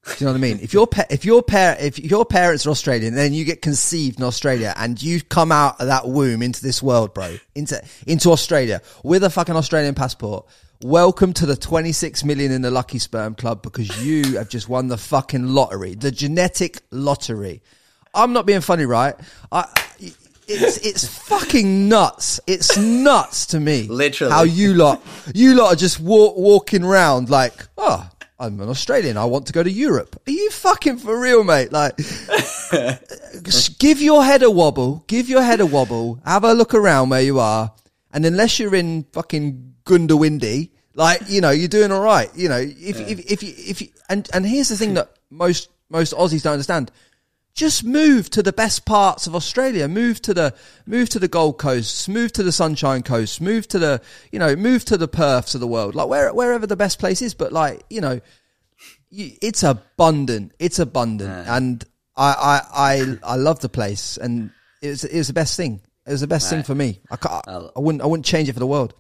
Do you know what I mean? If your pa- if your par- if your parents are Australian, then you get conceived in Australia, and you come out of that womb into this world, bro, into into Australia with a fucking Australian passport. Welcome to the 26 million in the lucky sperm club because you [laughs] have just won the fucking lottery, the genetic lottery. I'm not being funny, right? I, it's it's [laughs] fucking nuts. It's nuts to me. Literally. how you lot you lot are just walk, walking around like, oh, I'm an Australian. I want to go to Europe. Are you fucking for real, mate? Like, [laughs] give your head a wobble. Give your head a wobble. Have a look around where you are, and unless you're in fucking Goondiwindi, like you know, you're doing all right. You know, if if if you, if you, and and here's the thing that most most Aussies don't understand just move to the best parts of Australia. Move to the move to the Gold Coast. Move to the Sunshine Coast. Move to the you know move to the Perths of the world. Like where wherever the best place is. But like you know, you, it's abundant. It's abundant, and I, I I I love the place, and it was it was the best thing. It was the best thing for me. I, can't, I wouldn't I wouldn't change it for the world.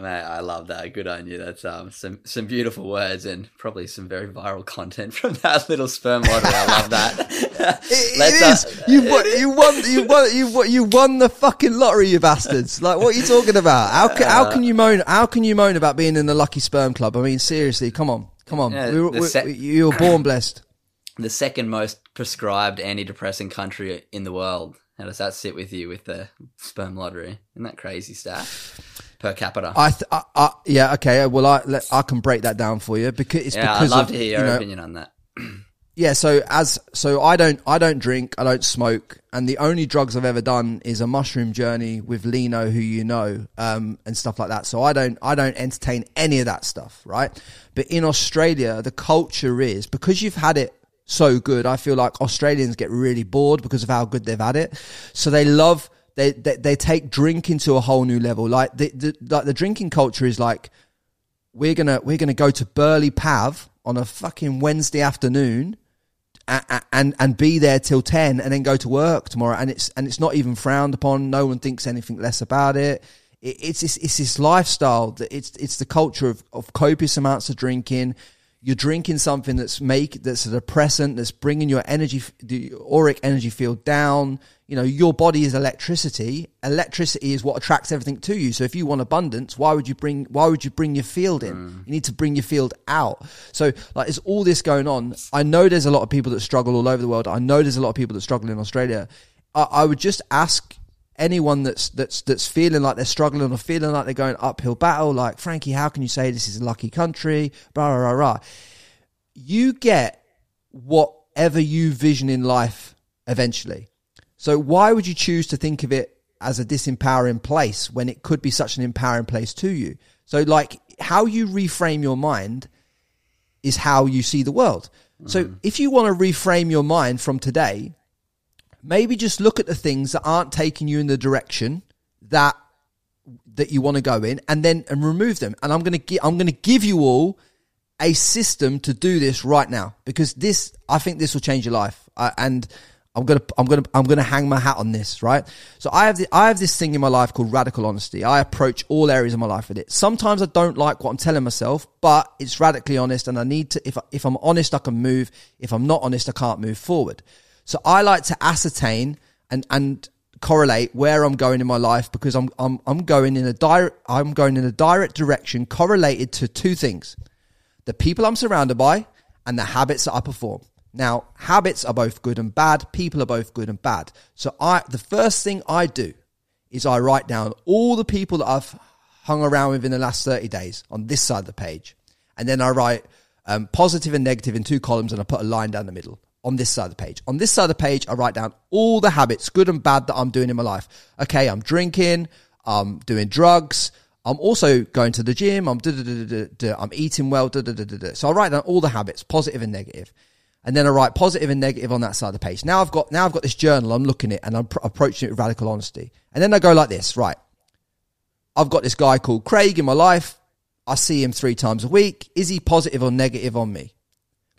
Mate, I love that. Good on you. That's um some some beautiful words and probably some very viral content [laughs] from that little sperm lottery. I love that. [laughs] It, Let's, uh. You [laughs] won. You won. You won. You won. You won the fucking lottery, you bastards! Like, what are you talking about? How can, how can you moan? How can you moan about being in the lucky sperm club? I mean, seriously, come on, come on. Yeah, we, were- we, se- we- you were born blessed. [clears throat] the second most prescribed antidepressant country in the world. How does that sit with you with the sperm lottery? Isn't that crazy stuff? Per capita. I, th- I, I, yeah, okay. Well, I let, I can break that down for you because it's yeah, I'd because love of, to hear you your know, opinion on that. [clears throat] yeah so as so i don't i don't drink i don't smoke and the only drugs i've ever done is a mushroom journey with lino who you know um, and stuff like that so i don't i don't entertain any of that stuff right but in australia the culture is because you've had it so good i feel like australians get really bored because of how good they've had it so they love they they, they take drinking to a whole new level. Like the, the like the drinking culture is like we're gonna we're gonna go to Burleigh Pav on a fucking Wednesday afternoon a- a- and and be there till 10 and then go to work tomorrow. And it's and it's not even frowned upon. No one thinks anything less about it, it it's this it's this lifestyle that it's it's the culture of, of copious amounts of drinking you're drinking something that's make that's a depressant that's bringing your energy the auric energy field down. You know your body is electricity. Electricity is what attracts everything to you. So if you want abundance why would you bring why would you bring your field in? Mm. You need to bring your field out. So like there's all this going on. I know there's a lot of people that struggle all over the world. I know there's a lot of people that struggle in australia. I, I would just ask anyone that's that's that's feeling like they're struggling or feeling like they're going uphill battle like frankie how can you say this is a lucky country blah blah blah, blah. you get whatever you vision in life eventually so why would you choose to think of it as a disempowering place when it could be such an empowering place to you? So like how you reframe your mind is how you see the world. So mm-hmm. if you want to reframe your mind from today, maybe just look at the things that aren't taking you in the direction that that you want to go in and then and remove them. And I'm going to gi- I'm going to give you all a system to do this right now because this I think this will change your life. And I'm gonna, I'm gonna, I'm gonna hang my hat on this, right? So I have the, I have this thing in my life called radical honesty. I approach all areas of my life with it. Sometimes I don't like what I'm telling myself, but it's radically honest, and I need to. If if I'm honest, I can move. If I'm not honest, I can't move forward. So I like to ascertain and and correlate where I'm going in my life because I'm I'm I'm going in a direct I'm going in a direct direction correlated to two things: the people I'm surrounded by and the habits that I perform. Now, habits are both good and bad. People are both good and bad. So I, the first thing I do is I write down all the people that I've hung around with in the last 30 days on this side of the page. And then I write um, positive and negative in two columns and I put a line down the middle on this side of the page. On this side of the page, I write down all the habits, good and bad, that I'm doing in my life. Okay, I'm drinking, I'm doing drugs, I'm also going to the gym, I'm, da, da, da, I'm eating well, so I write down all the habits, positive and negative and then I write positive and negative on that side of the page. Now I've got now I've got this journal. I'm looking at it and I'm pr- approaching it with radical honesty. And then I go like this, right? I've got this guy called Craig in my life. I see him three times a week. Is he positive or negative on me?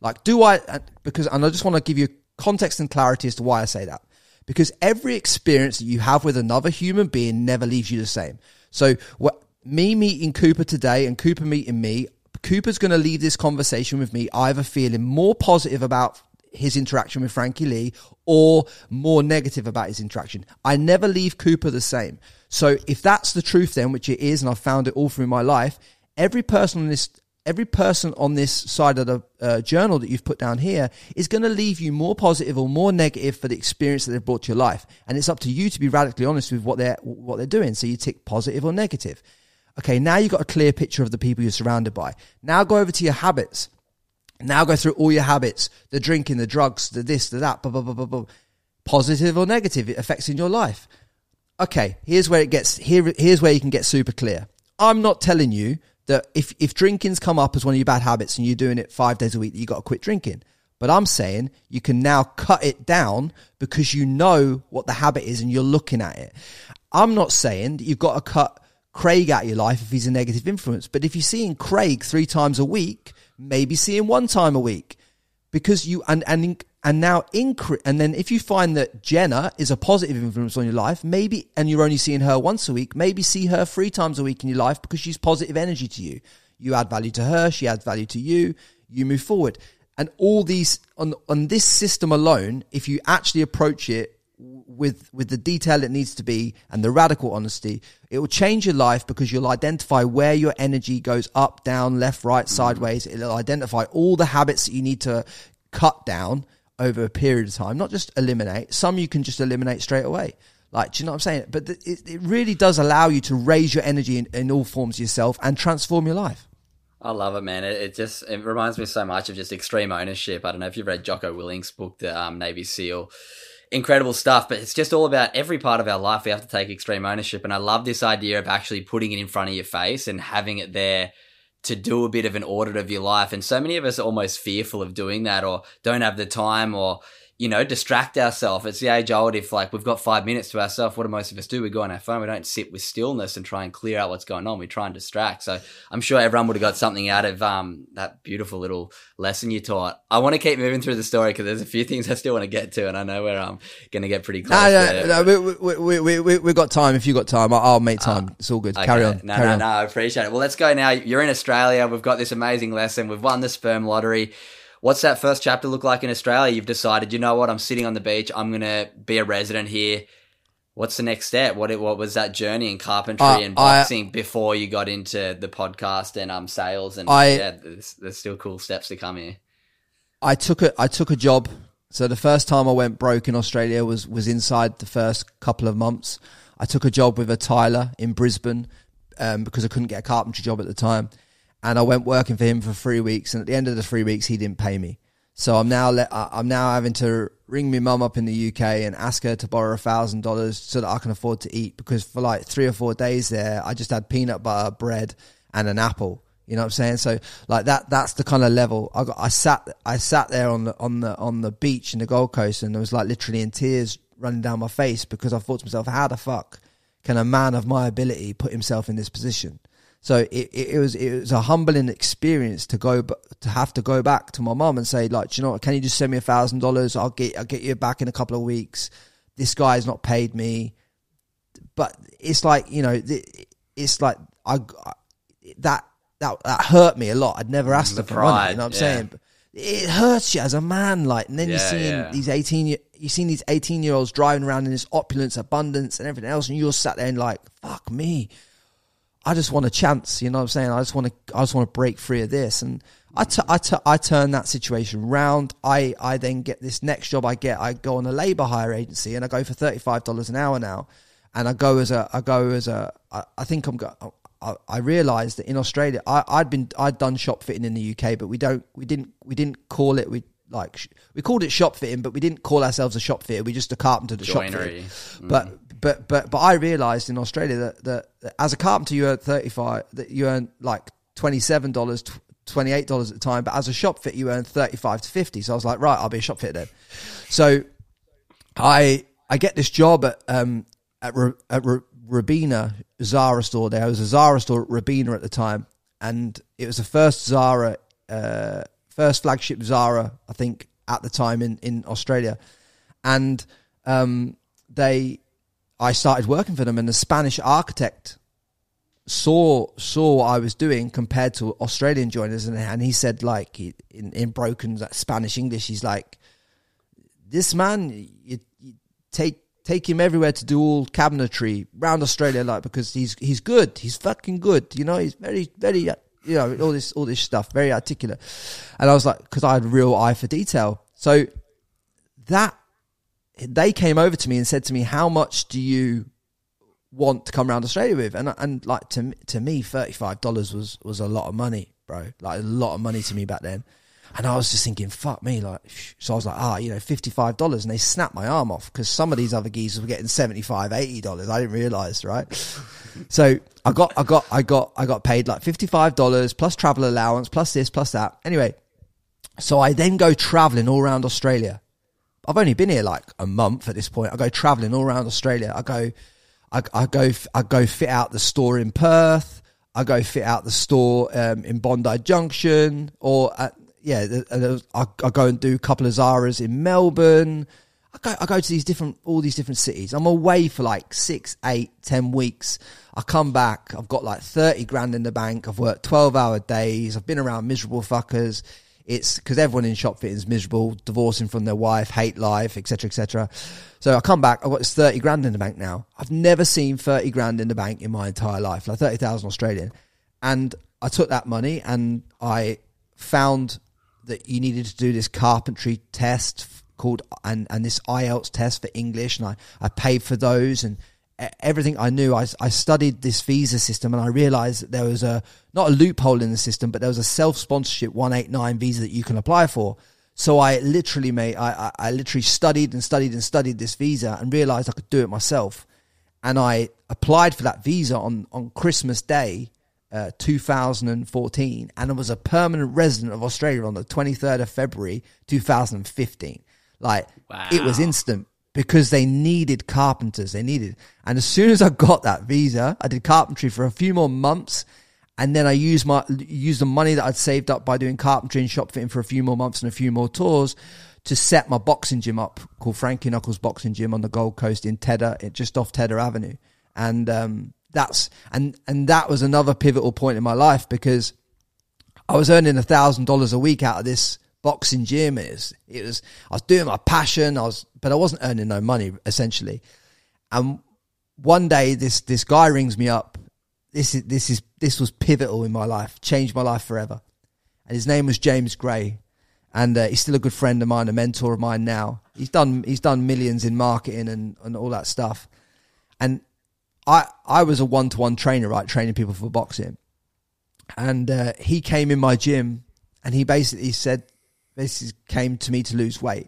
Like, do I? Uh, because and I just want to give you context and clarity as to why I say that. Because every experience that you have with another human being never leaves you the same. So, what me meeting Cooper today and Cooper meeting me, Cooper's going to leave this conversation with me either feeling more positive about his interaction with Frankie Lee or more negative about his interaction. I never leave Cooper the same. So if that's the truth then, which it is, and I've found it all through my life, every person on this every person on this side of the uh, journal that you've put down here is going to leave you more positive or more negative for the experience that they've brought to your life and it's up to you to be radically honest with what they're what they're doing so you tick positive or negative Okay, now you've got a clear picture of the people you're surrounded by. Now go over to your habits. Now go through all your habits the drinking, the drugs, the this, the that, blah, blah, blah, blah, blah. Positive or negative it affects in your life. Okay, here's where it gets, here, here's where you can get super clear. I'm not telling you that if, if drinking's come up as one of your bad habits and you're doing it five days a week, you got to quit drinking. But I'm saying you can now cut it down because you know what the habit is and you're looking at it. I'm not saying that you've got to cut Craig out of your life if he's a negative influence. But if you're seeing Craig three times a week, maybe see him one time a week because you and and and now increase. And then if you find that Jenna is a positive influence on your life, maybe and you're only seeing her once a week, maybe see her three times a week in your life because she's positive energy to you. You add value to her, she adds value to you. You move forward, and all these on on this system alone, if you actually approach it with with the detail it needs to be and the radical honesty it will change your life because you'll identify where your energy goes up down left right sideways it'll identify all the habits that you need to cut down over a period of time not just eliminate some you can just eliminate straight away like do you know what i'm saying but it, it really does allow you to raise your energy in, in all forms of yourself and transform your life I love it, man. It, it, just it reminds me so much of just extreme ownership. I don't know if you've read Jocko Willink's book, The um, Navy SEAL incredible stuff. But it's just all about every part of our life. We have to take extreme ownership. And I love this idea of actually putting it in front of your face and having it there to do a bit of an audit of your life. And so many of us are almost fearful of doing that or don't have the time or you know, distract ourselves. It's the age old. If like we've got five minutes to ourselves, what do most of us do? We go on our phone. We don't sit with stillness and try and clear out what's going on. We try and distract. So I'm sure everyone would have got something out of um, that beautiful little lesson you taught. I want to keep moving through the story because there's a few things I still want to get to, and I know we're um, going to get pretty close. No, no, no, we, we, we, we, we've got time. If you've got time, I'll, make time. Uh, it's all good. Okay. Carry on. No, Carry no, on. no. I appreciate it. Well, let's go now. You're in Australia. We've got this amazing lesson. We've won the sperm lottery What's that first chapter look like in Australia? You've decided, you know what, I'm sitting on the beach, I'm going to be a resident here. What's the next step? What what was that journey in carpentry uh, and boxing I, before you got into the podcast and um sales and I, yeah, there's, there's still cool steps to come here. I took a I took a job. So the first time I went broke in Australia was was inside the first couple of months. I took a job with a tiler in Brisbane um, because I couldn't get a carpentry job at the time and I went working for him for three weeks. And at the end of the three weeks, he didn't pay me. So I'm now le- I'm now having to ring my mum up in the UK and ask her to borrow a thousand dollars so that I can afford to eat because for like three or four days there, I just had peanut butter, bread, and an apple. You know what I'm saying? So like that that's the kind of level I got. I sat I sat there on the on the on the beach in the Gold Coast and there was like literally in tears running down my face because I thought to myself, how the fuck can a man of my ability put himself in this position? So it, it, it was it was a humbling experience to go to have to go back to my mum and say like, "Do you know what? Can you just send me a thousand dollars? I'll get I'll get you back in a couple of weeks. This guy's not paid me, but it's like you know, it's like I, I that that that hurt me a lot. I'd never asked The for money. You know what I'm yeah. saying? But it hurts you as a man, like, and then you're seeing yeah. these eighteen, year- you seen these eighteen year olds driving around in this opulence, abundance, and everything else, and you're sat there and like, fuck me. I just want a chance, you know what I'm saying? I just want to, I just want to break free of this. And I, t- I, t- I turn that situation round. I, I then get this next job I get. I go on a labor hire agency and I go for $35 an hour now. And I go as a, I go as a, I, I think I'm go, I, I realized that in Australia, I, I'd been, I'd done shop fitting in the UK, but we don't, we didn't, we didn't call it, we like, we called it shop fitting, but we didn't call ourselves a shop fitter. We just a carpenter to shop Joinery. fit. Mm. But but but but I realised in Australia that, that, that as a carpenter you earn thirty five that you earn like twenty seven dollars. Twenty eight dollars at the time, but as a shop fit, you earn thirty five to fifty. So I was like, right, I'll be a shop fitter then. So I I get this job at um at at Ra- Robina Zara store. There was a Zara store at Robina at the time, and it was the first Zara, uh, first flagship Zara, I think, at the time in in Australia, and um they, I started working for them, and the Spanish architect saw saw what I was doing compared to Australian joiners, and and he said like in in broken Spanish English, he's like this man, you, you take take him everywhere to do all cabinetry around Australia, like because he's he's good, he's fucking good. You know, he's very very uh, you know all this all this stuff, very articulate. And I was like, because I had real eye for detail, so that they came over to me and said to me, "How much do you want to come around Australia with?" And and like to to me, thirty five dollars was was a lot of money, bro. Like a lot of money to me back then. And I was just thinking, fuck me, like. So I was like, ah, you know, fifty five dollars, and they snapped my arm off because some of these other geezers were getting 75 80 dollars. I didn't realize, right? [laughs] so I got, I got, I got, I got paid like fifty five dollars plus travel allowance plus this plus that. Anyway, so I then go traveling all around Australia. I've only been here like a month at this point. I go traveling all around Australia. I go, I, I go, I go fit out the store in Perth. I go fit out the store um, in Bondi Junction, or at, yeah, I, I go and do a couple of Zara's in Melbourne. I go, I go to these different, all these different cities. I'm away for like six, eight, ten weeks. I come back. I've got like thirty grand in the bank. I've worked twelve hour days. I've been around miserable fuckers. It's because everyone in shop fitting is miserable, divorcing from their wife, hate life, etc., etc. So I come back. I've got this thirty grand in the bank now. I've never seen thirty grand in the bank in my entire life, like thirty thousand Australian. And I took that money and I found that you needed to do this carpentry test called and and this IELTS test for English, and I I paid for those and everything I knew. I I studied this visa system, and I realised that there was a not a loophole in the system, but there was a self sponsorship one eight nine visa that you can apply for. So I literally made I, I I literally studied and studied and studied this visa and realised I could do it myself, and I applied for that visa on on Christmas Day uh, 2014 and I was a permanent resident of Australia on the 23rd of February 2015. Like it was instant because they needed carpenters. They needed, and as soon as I got that visa, I did carpentry for a few more months. And then I used my used the money that I'd saved up by doing carpentry and shop fitting for a few more months and a few more tours to set my boxing gym up called Frankie Knuckles Boxing Gym on the Gold Coast in Tedder, just off Tedder Avenue. And um, that's and and that was another pivotal point in my life because I was earning a thousand dollars a week out of this boxing gym. It was, it was I was doing my passion. I was, but I wasn't earning no money essentially. And one day, this this guy rings me up. This is this is this was pivotal in my life, changed my life forever. And his name was James Gray, and uh, he's still a good friend of mine, a mentor of mine now. He's done he's done millions in marketing and and all that stuff. And I I was a one to one trainer, right, training people for boxing and uh, he came in my gym and he basically said this is, came to me to lose weight.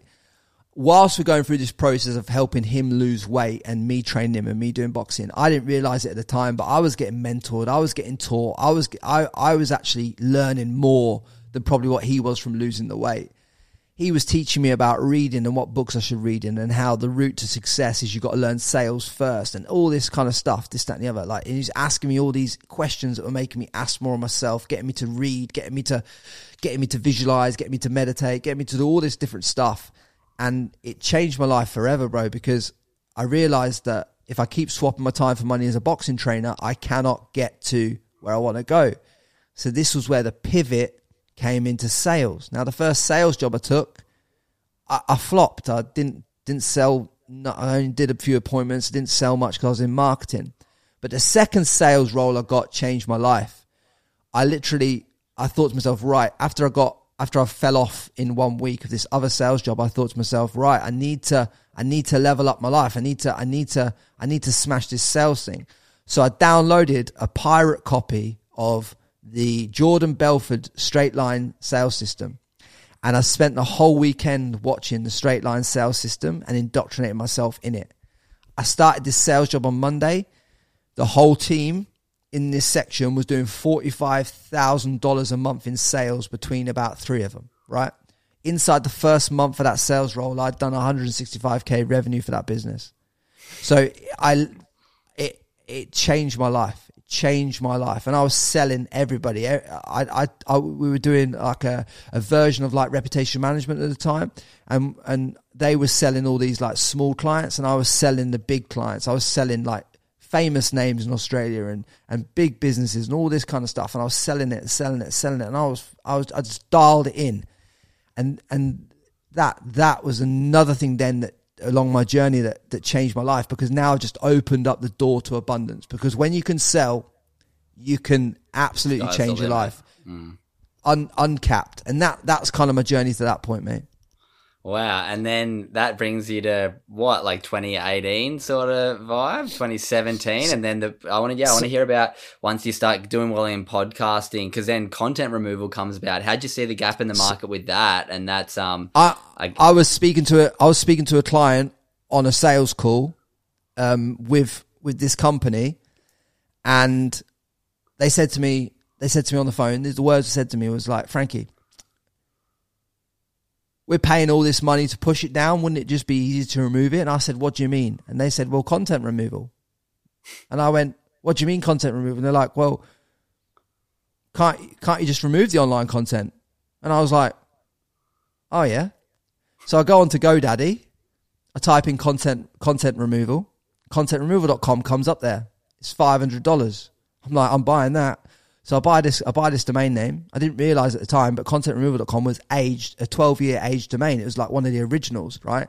Whilst we're going through this process of helping him lose weight and me training him and me doing boxing i didn't realize it at the time but i was getting mentored. I was getting taught. I was i, I was actually learning more than probably what he was from losing the weight he was teaching me about reading and what books I should read in and how the route to success is you've got to learn sales first and all this kind of stuff, this, that, and the other. Like, and he's asking me all these questions that were making me ask more of myself, getting me to read, getting me to, getting me to visualize, getting me to meditate, getting me to do all this different stuff. And it changed my life forever, bro, because I realized that if I keep swapping my time for money as a boxing trainer, I cannot get to where I want to go. So this was where the pivot came into sales. Now, the first sales job I took, I, I flopped. I didn't didn't sell. No, I only did a few appointments. Didn't sell much because I was in marketing. But the second sales role I got changed my life. I literally, I thought to myself, right after I got after I fell off in one week of this other sales job, I thought to myself, right, I need to, I need to level up my life. I need to, I need to, I need to smash this sales thing. So I downloaded a pirate copy of the Jordan Belfort straight line sales system. And I spent the whole weekend watching the straight line sales system and indoctrinating myself in it. I started this sales job on Monday. The whole team in this section was doing $45,000 a month in sales between about three of them, right? Inside the first month of that sales role, I'd done 165k revenue for that business. So I, it, it changed my life changed my life and I was selling everybody. I, I, I, we were doing like a, a version of like reputation management at the time and, and they were selling all these like small clients and I was selling the big clients. I was selling like famous names in Australia and, and big businesses and all this kind of stuff. And I was selling it, selling it, selling it. And I was, I was, I just dialed it in and, and that, that was another thing then that along my journey that, that changed my life because now I've just opened up the door to abundance. Because when you can sell, you can absolutely change your life. Un, uncapped. And that that's kind of my journey to that point, mate. Wow. And then that brings you to what, like 2018 sort of vibe, 2017. And then the, I want to, yeah, I want to hear about once you start doing well in podcasting, because then content removal comes about. How'd you see the gap in the market with that? And that's, um, I I- I was speaking to a I was speaking to a client on a sales call um, with with this company, and they said to me they said to me on the phone the words they said to me was like Frankie, we're paying all this money to push it down. Wouldn't it just be easy to remove it? And I said, what do you mean? And they said, well, content removal. And I went, what do you mean content removal? And they're like, well, can't can't you just remove the online content? And I was like, oh yeah. So I go on to GoDaddy, I type in content content removal, contentremoval.com comes up there. It's five hundred dollars. I'm like, I'm buying that. So I buy this I buy this domain name. I didn't realise at the time, but contentremoval.com was aged a twelve year aged domain. It was like one of the originals, right?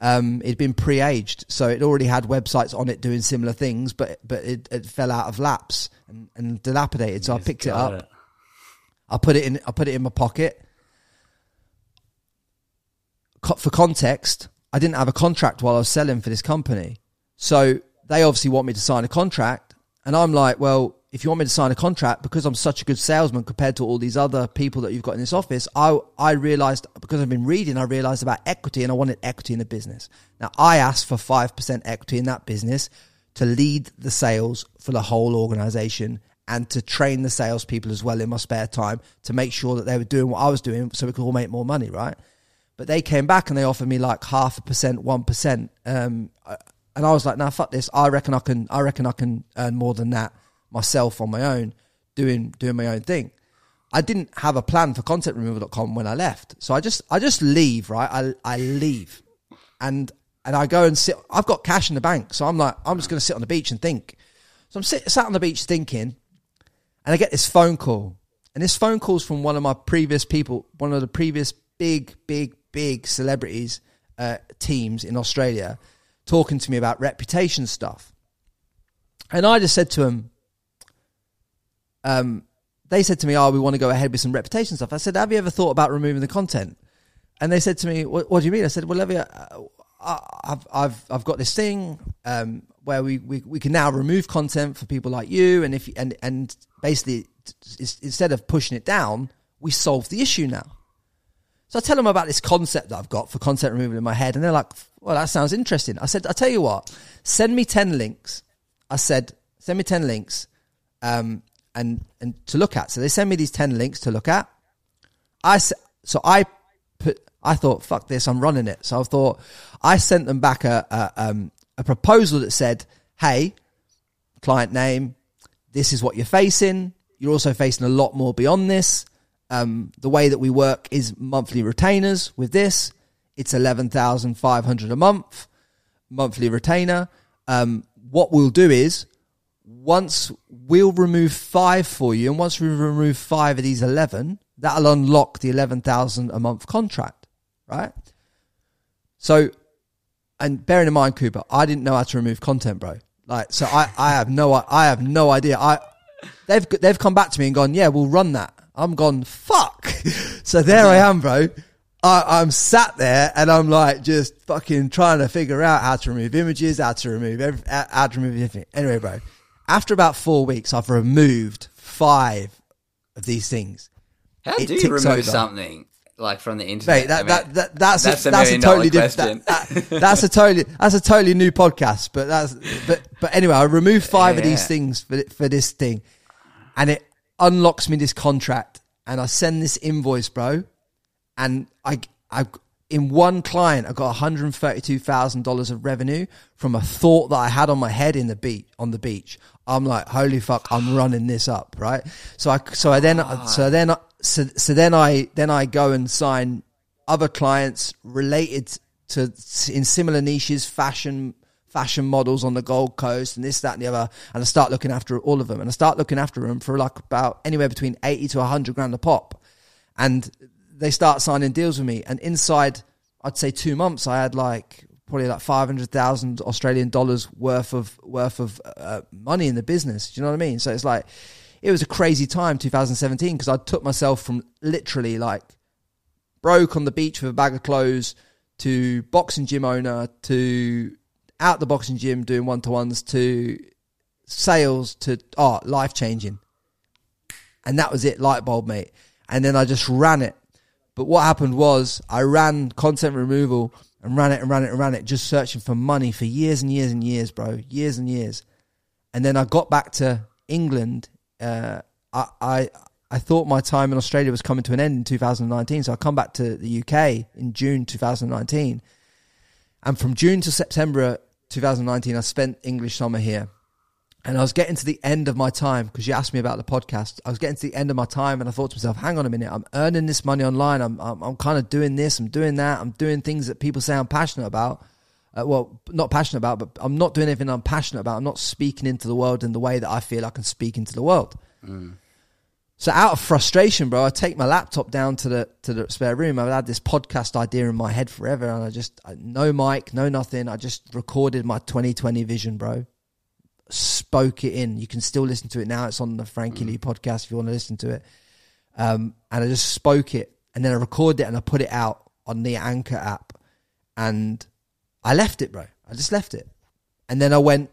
Um, it'd been pre-aged, so it already had websites on it doing similar things, but but it, it fell out of lapse and, and dilapidated. So I picked it up. it. I put it in. I put it in my pocket. For context, I didn't have a contract while I was selling for this company, so they obviously want me to sign a contract, and I'm like, well, if you want me to sign a contract because I'm such a good salesman compared to all these other people that you've got in this office, I I realized because I've been reading, I realized about equity, and I wanted equity in the business. Now I asked for five percent equity in that business to lead the sales for the whole organization and to train the salespeople as well in my spare time to make sure that they were doing what I was doing so we could all make more money, right? But they came back and they offered me like half a percent, one percent, um, and I was like, "Nah, fuck this. I reckon I can. I reckon I can earn more than that myself on my own, doing doing my own thing." I didn't have a plan for contentremoval.com when I left, so I just I just leave, right? I I leave, and and I go and sit. I've got cash in the bank, so I'm like, I'm just going to sit on the beach and think. So I'm sit, sat on the beach thinking, and I get this phone call. And this phone call's from one of my previous people, one of the previous big, big, big celebrities uh, teams in Australia, talking to me about reputation stuff. And I just said to him, um, they said to me, "Oh, we want to go ahead with some reputation stuff." I said, "Have you ever thought about removing the content?" And they said to me, "What, what do you mean?" I said, "Well, Olivia, uh, I- I've I've I've got this thing um, where we, we we can now remove content for people like you, and if and and basically instead of pushing it down, we solve the issue now." So I tell them about this concept that I've got for content removal in my head, and they're like, "Well, that sounds interesting." I said, "I tell you what, send me ten links." I said, "Send me ten links." Um, and and to look at. So they send me these ten links to look at. I so I put I thought, fuck this, I'm running it. So I thought, I sent them back a, a, um, a proposal that said, hey, client name, this is what you're facing. You're also facing a lot more beyond this. Um, the way that we work is monthly retainers with this. It's 11,500 a month, monthly retainer. Um, what we'll do is once we'll remove five for you, and once we remove five of these 11, that'll unlock the 11,000 a month contract, right? So, and bearing in mind, Cooper, I didn't know how to remove content, bro. Like, so I, I have no, I have no idea. I, they've, they've come back to me and gone, yeah, we'll run that. I'm gone, fuck. [laughs] so there I am, bro. I, I'm sat there and I'm like just fucking trying to figure out how to remove images, how to remove every, how to remove everything. Anyway, bro, after about four weeks, I've removed five of these things. How It do you remove over. something like from the internet? Mate, that, I mean, that, that that's that's a, that's a totally different. That, that- [laughs] that's a totally that's a totally new podcast. But that's but but anyway, I removed five of these things for for this thing, and it unlocks me this contract, and I send this invoice, bro, and I I in one client I got one hundred thirty two thousand dollars of revenue from a thought that I had on my head in the beach on the beach. I'm like, holy fuck, I'm running this up, right? So I so I then so ah. then so so then I then I go and sign other clients related to in similar niches, fashion fashion models on the Gold Coast and this, that, and the other. And I start looking after all of them. And I start looking after them for like about anywhere between 80 to 100 grand a pop. And they start signing deals with me. And inside, I'd say two months, I had like probably like 500,000 Australian dollars worth of, worth of uh, money in the business. Do you know what I mean? So it's like, it was a crazy time, 2017, because I took myself from literally like broke on the beach with a bag of clothes to boxing gym owner to out the boxing gym doing one to ones to sales to oh life changing. And that was it, light bulb, mate. And then I just ran it. But what happened was I ran content removal and ran it and ran it and ran it, just searching for money for years and years and years, bro. Years and years. And then I got back to England. Uh, I, I I thought my time in Australia was coming to an end in 2019, so I come back to the UK in June 2019. And from June to September 2019, I spent English summer here. And I was getting to the end of my time because you asked me about the podcast. I was getting to the end of my time, and I thought to myself, "Hang on a minute, I'm earning this money online. I'm I'm, I'm kind of doing this. I'm doing that. I'm doing things that people say I'm passionate about. Uh, well, not passionate about, but I'm not doing anything I'm passionate about. I'm not speaking into the world in the way that I feel I can speak into the world. So out of frustration, bro, I take my laptop down to the to the spare room. I've had this podcast idea in my head forever, and I just I, no mic, no nothing. I just recorded my 2020 vision, bro. Spoke it in. You can still listen to it now. It's on the Frankie Lee podcast if you want to listen to it. Um, and I just spoke it, and then I recorded it and I put it out on the Anchor app, and I left it, bro. I just left it, and then I went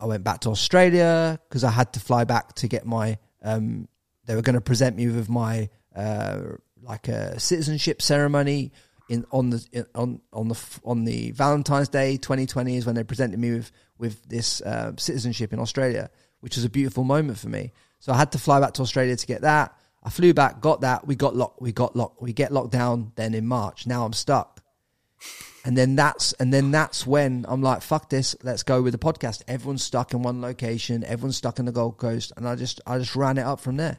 I went back to Australia because I had to fly back to get my. Um, they were going to present me with my uh, like a citizenship ceremony in on the in, on on the on the Valentine's Day 2020 is when they presented me with with this uh, citizenship in Australia, which was a beautiful moment for me. So I had to fly back to Australia to get that. I flew back, got that. We got locked. We got locked. We get locked down then in March. Now I'm stuck. And then that's and then that's when I'm like, fuck this, let's go with the podcast. Everyone's stuck in one location, everyone's stuck in the Gold Coast, and I just I just ran it up from there.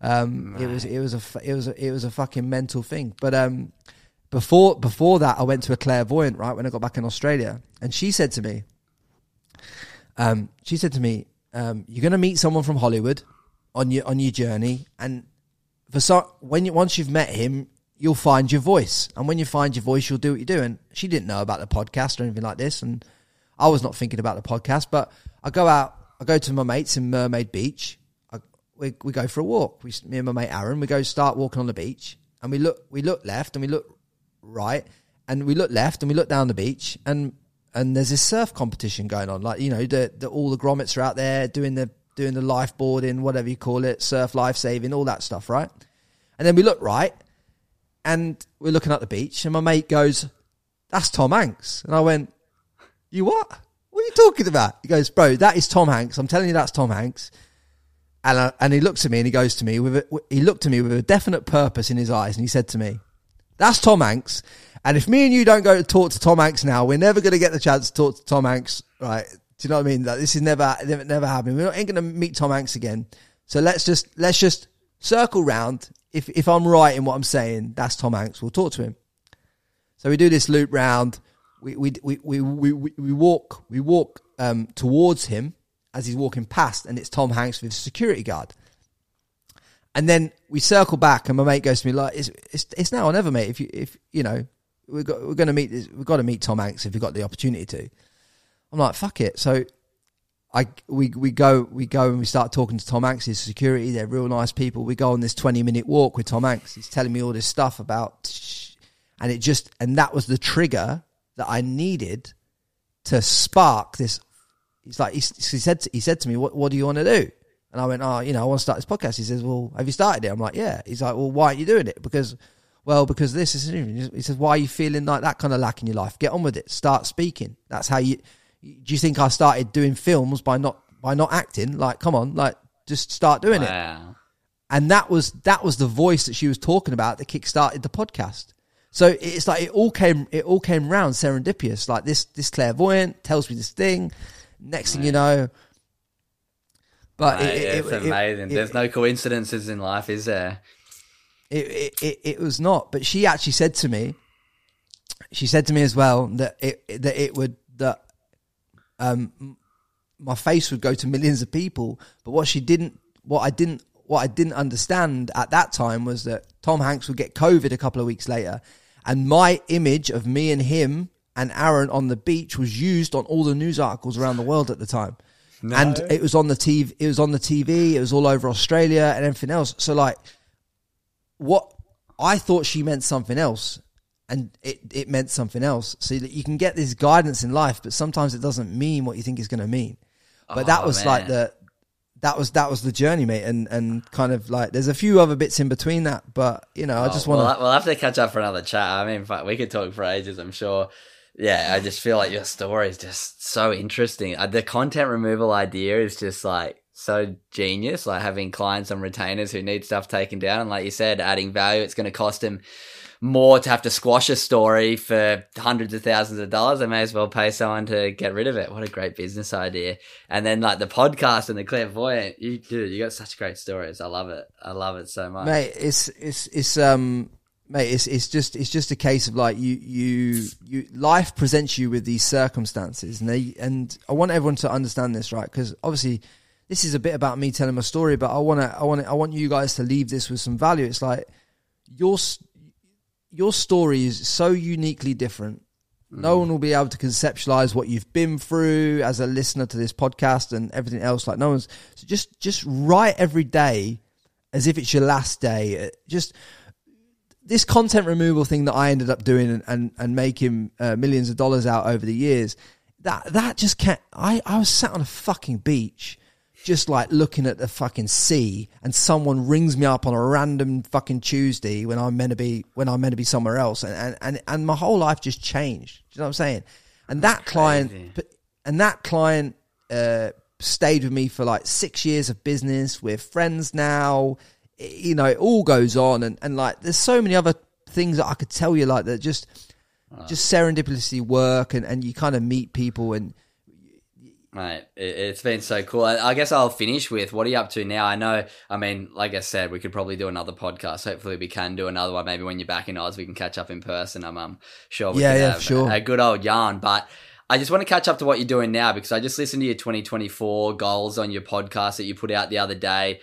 Um, it was it was a it was a, it was a fucking mental thing. But um, before before that, I went to a clairvoyant right when I got back in Australia, and she said to me, um, she said to me, um, "You're gonna meet someone from Hollywood on your on your journey, and for so when you once you've met him, you'll find your voice, and when you find your voice, you'll do what you do." And she didn't know about the podcast or anything like this, and I was not thinking about the podcast. But I go out, I go to my mates in Mermaid Beach. I, we we go for a walk. We me and my mate Aaron, we go start walking on the beach, and we look we look left and we look right, and we look left and we look down the beach, and and there's this surf competition going on. Like you know, the, the all the grommets are out there doing the doing the life boarding, whatever you call it, surf life saving, all that stuff, right? And then we look right, and we're looking at the beach, and my mate goes, "That's Tom Hanks," and I went, "You what? What are you talking about?" He goes, "Bro, that is Tom Hanks. I'm telling you, that's Tom Hanks." And I, and he looks at me and he goes to me with a, he looked at me with a definite purpose in his eyes, and he said to me, That's Tom Hanks. And if me and you don't go to talk to Tom Hanks now, we're never going to get the chance to talk to Tom Hanks, right? Do you know what I mean? Like, this is never, never, never happening. We're ain't going to meet Tom Hanks again. So let's just, let's just circle round. If, if I'm right in what I'm saying, that's Tom Hanks. We'll talk to him. So we do this loop round. We, we, we, we, we, we, walk, we walk, um, towards him as he's walking past and it's Tom Hanks with security guard. And then we circle back, and my mate goes to me like, "It's it's, it's now or never, mate. If you if you know we're got, we're going to meet we've got to meet Tom Hanks if we've got the opportunity to." I'm like, "Fuck it." So I we we go we go and we start talking to Tom Hanks, his security. They're real nice people. We go on this 20 minute walk with Tom Hanks. He's telling me all this stuff about, and it just and that was the trigger that I needed to spark this. He's like he, he said to, he said to me, "What what do you want to do?" And I went, oh, you know, I want to start this podcast. He says, well, have you started it? I'm like, yeah. He's like, well, why aren't you doing it? Because, well, because this is. He says, why are you feeling like that kind of lack in your life? Get on with it. Start speaking. That's how you. Do you think I started doing films by not by not acting? Like, come on, like, just start doing wow. it. And that was that was the voice that she was talking about that kickstarted the podcast. So it's like it all came it all came round serendipitous. Like this this clairvoyant tells me this thing. Next thing you know, but Mate, it, it's it, amazing. It, There's no coincidences in life, is there? It, it it was not. But she actually said to me, she said to me as well that it that it would that um my face would go to millions of people. But what she didn't, what I didn't, what I didn't understand at that time was that Tom Hanks would get COVID a couple of weeks later, and my image of me and him and Aaron on the beach was used on all the news articles around the world at the time. No. And it was on the TV. It was on the TV. It was all over Australia and everything else. So like, what I thought she meant something else, and it it meant something else. So that you can get this guidance in life, but sometimes it doesn't mean what you think it's going to mean. But oh, that was man. like the that was that was the journey, mate, and and kind of like there's a few other bits in between that, but you know, oh, I just want to. We'll, we'll have to catch up for another chat. I mean, we could talk for ages. I'm sure yeah, I just feel like your story is just so interesting. Uh, the content removal idea is just like so genius. Like having clients and retainers who need stuff taken down, and like you said, adding value. It's going to cost them more to have to squash a story for hundreds of thousands of dollars. I may as well pay someone to get rid of it. What a great business idea! And then like the podcast and the clairvoyant, you dude, you got such great stories. I love it. I love it so much, mate. It's it's it's um mate, it's it's just it's just a case of like you you you life presents you with these circumstances, and they and I want everyone to understand this, right? Because obviously, this is a bit about me telling my story, but I want to I want I want you guys to leave this with some value. It's like your your story is so uniquely different. No mm. one will be able to conceptualize what you've been through as a listener to this podcast and everything else. Like no one's so just just write every day as if it's your last day. Just this content removal thing that I ended up doing and and, and making uh, millions of dollars out over the years, that that just can't. I I was sat on a fucking beach, just like looking at the fucking sea, and someone rings me up on a random fucking Tuesday when I'm meant to be when I'm meant to be somewhere else, and and and, and my whole life just changed. Do you know what I'm saying? And that client, and that client. Uh, stayed with me for like six years of business. We're friends now you know, it all goes on, and, and like there's so many other things that I could tell you like that just just serendipitously work, and and you kind of meet people and. Mate, it's been so cool. I guess I'll finish with what are you up to now? I know, I mean, like I said, we could probably do another podcast. Hopefully, we can do another one. Maybe when you're back in Oz, we can catch up in person. I'm um, sure we yeah, can yeah, have sure. a good old yarn. But I just want to catch up to what you're doing now because I just listened to your 2024 goals on your podcast that you put out the other day.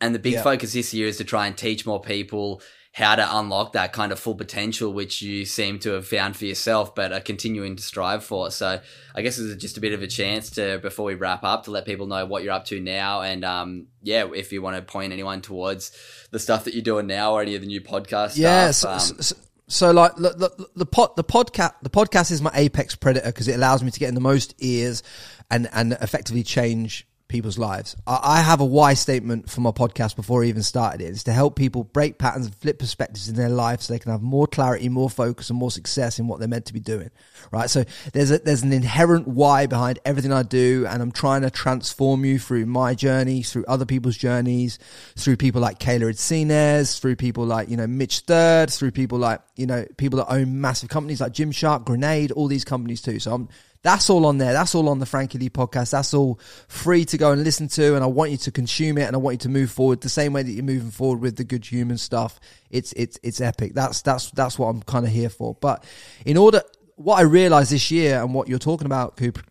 And the big yeah. focus this year is to try and teach more people how to unlock that kind of full potential, which you seem to have found for yourself, but are continuing to strive for. So I guess this is just a bit of a chance to, before we wrap up, to let people know what you're up to now. And um, yeah, if you want to point anyone towards the stuff that you're doing now or any of the new podcasts. yeah, stuff. So, um, so, so, like the, the, the, pod, the podcast, the podcast is my apex predator because it allows me to get in the most ears and, and effectively change people's lives. I, have a why statement for my podcast before I even started it. It's to help people break patterns and flip perspectives in their life so they can have more clarity, more focus, and more success in what they're meant to be doing. Right. So there's a, there's an inherent why behind everything I do, and I'm trying to transform you through my journey, through other people's journeys, through people like Kayla Itsines, through people like you know Mitch Third, through people like you know people that own massive companies like Gymshark, Grenade, all these companies too. So I'm that's all on there. That's all on the Frankie Lee podcast. That's all free to go and listen to. And I want you to consume it and I want you to move forward the same way that you're moving forward with the good human stuff. It's, it's, it's epic. That's, that's, that's what I'm kind of here for. But in order, what I realized this year and what you're talking about, Cooper,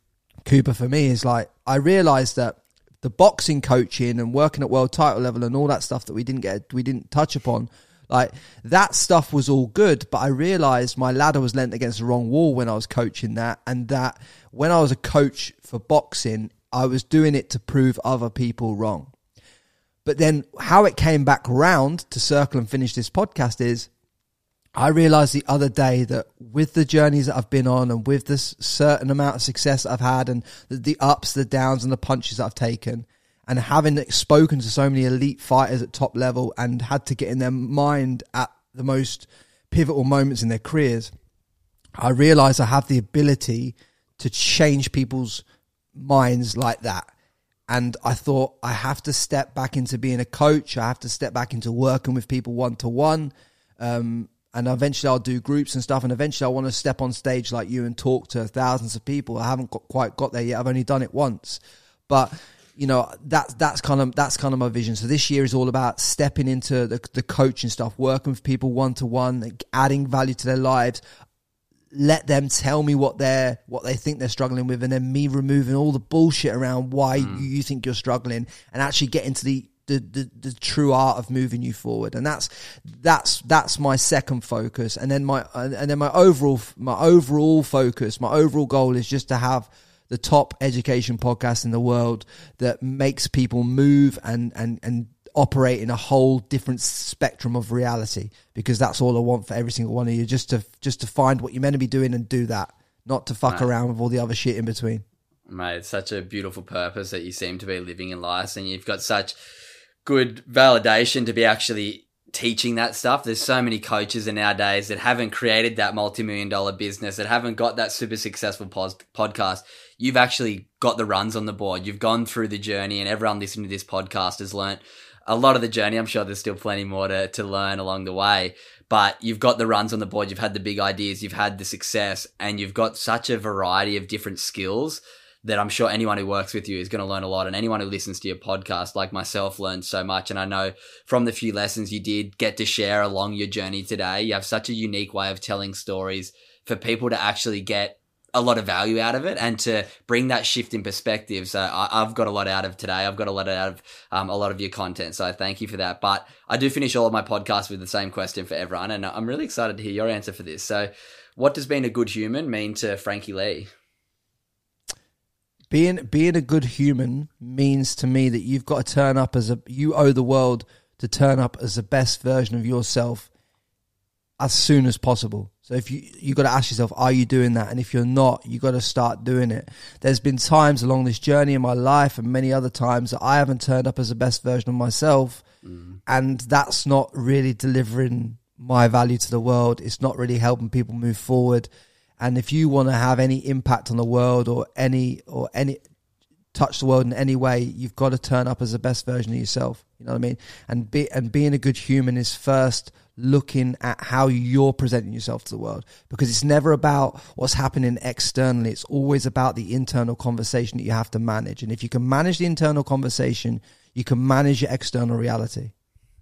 Cooper for me is like, I realized that the boxing coaching and working at world title level and all that stuff that we didn't get, we didn't touch upon like that stuff was all good, but I realized my ladder was lent against the wrong wall when I was coaching that, and that when I was a coach for boxing, I was doing it to prove other people wrong. But then how it came back round to circle and finish this podcast is I realized the other day that with the journeys that I've been on and with this certain amount of success I've had and the, the ups, the downs, and the punches that I've taken, and having spoken to so many elite fighters at top level and had to get in their mind at the most pivotal moments in their careers, I realized I have the ability to change people's minds like that. And I thought I have to step back into being a coach. I have to step back into working with people one to one. And eventually I'll do groups and stuff. And eventually I want to step on stage like you and talk to thousands of people. I haven't got, quite got there yet. I've only done it once. But you know that's that's kind of that's kind of my vision. So this year is all about stepping into the the coaching stuff, working with people one to one, adding value to their lives. Let them tell me what they're what they think they're struggling with, and then me removing all the bullshit around why mm. you think you're struggling, and actually get into the the, the, the, true art of moving you forward and that's that's that's my second focus and then my and then my overall my overall focus my overall goal is just to have the top education podcast in the world that makes people move and and and operate in a whole different spectrum of reality because that's all I want for every single one of you just to just to find what you're meant to be doing and do that not to fuck around with all the other shit in between. Mate it's such a beautiful purpose that you seem to be living in life and you've got such good validation to be actually teaching that stuff. There's so many coaches in our days that haven't created that multi-million dollar business, that haven't got that super successful podcast. You've actually got the runs on the board. You've gone through the journey, and everyone listening to this podcast has learned a lot of the journey. I'm sure there's still plenty more to, to learn along the way, but you've got the runs on the board. You've had the big ideas. You've had the success, and you've got such a variety of different skills that I'm sure anyone who works with you is going to learn a lot. And anyone who listens to your podcast, like myself, learned so much. And I know from the few lessons you did get to share along your journey today, you have such a unique way of telling stories for people to actually get a lot of value out of it and to bring that shift in perspective. So I, have got a lot out of today. I've got a lot out of um, a lot of your content. So thank you for that. But I do finish all of my podcasts with the same question for everyone. And I'm really excited to hear your answer for this. So what does being a good human mean to Frankie Lee? Being being a good human means to me that you've got to turn up as a you owe the world to turn up as the best version of yourself as soon as possible. So if you you got to ask yourself, are you doing that? And if you're not, you got to start doing it. There's been times along this journey in my life, and many other times that I haven't turned up as the best version of myself, mm. and that's not really delivering my value to the world. It's not really helping people move forward. And if you want to have any impact on the world or any or any touch the world in any way, you've got to turn up as the best version of yourself. You know what I mean? And be and being a good human is first looking at how you're presenting yourself to the world because it's never about what's happening externally it's always about the internal conversation that you have to manage and if you can manage the internal conversation you can manage your external reality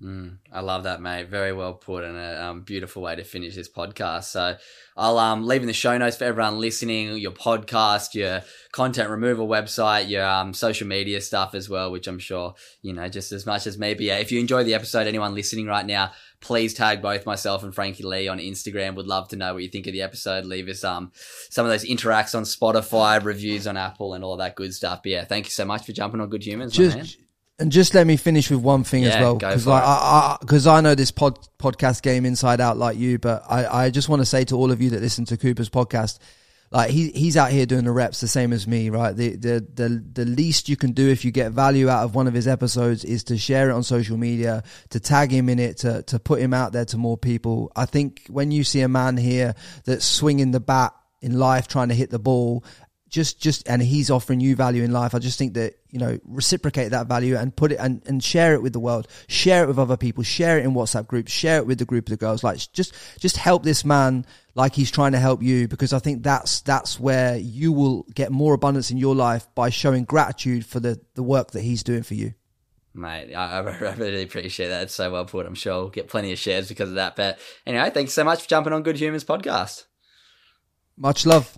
Mm, I love that, mate. Very well put, and a um, beautiful way to finish this podcast. So, I'll um, leave in the show notes for everyone listening your podcast, your content removal website, your um, social media stuff as well, which I'm sure you know just as much as maybe. Yeah, if you enjoy the episode, anyone listening right now, please tag both myself and Frankie Lee on Instagram. Would love to know what you think of the episode. Leave us um some of those interacts on Spotify, reviews on Apple, and all that good stuff. But yeah, thank you so much for jumping on Good Humans, just, and just let me finish with one thing yeah, as well, because like I, because I, I, know this pod, podcast game inside out like you, but I, I just want to say to all of you that listen to Cooper's podcast, like he he's out here doing the reps the same as me, right? The the the the least you can do if you get value out of one of his episodes is to share it on social media, to tag him in it, to to put him out there to more people. I think when you see a man here that's swinging the bat in life, trying to hit the ball, just just and he's offering you value in life. I just think that you know reciprocate that value and put it and, and share it with the world, share it with other people, share it in WhatsApp groups, share it with the group of the girls. Like just just help this man like he's trying to help you because I think that's that's where you will get more abundance in your life by showing gratitude for the the work that he's doing for you. Mate, I, I [laughs] really appreciate that. It's so well put. I'm sure we'll get plenty of shares because of that. But anyway, thanks so much for jumping on Good Humans podcast. Much love.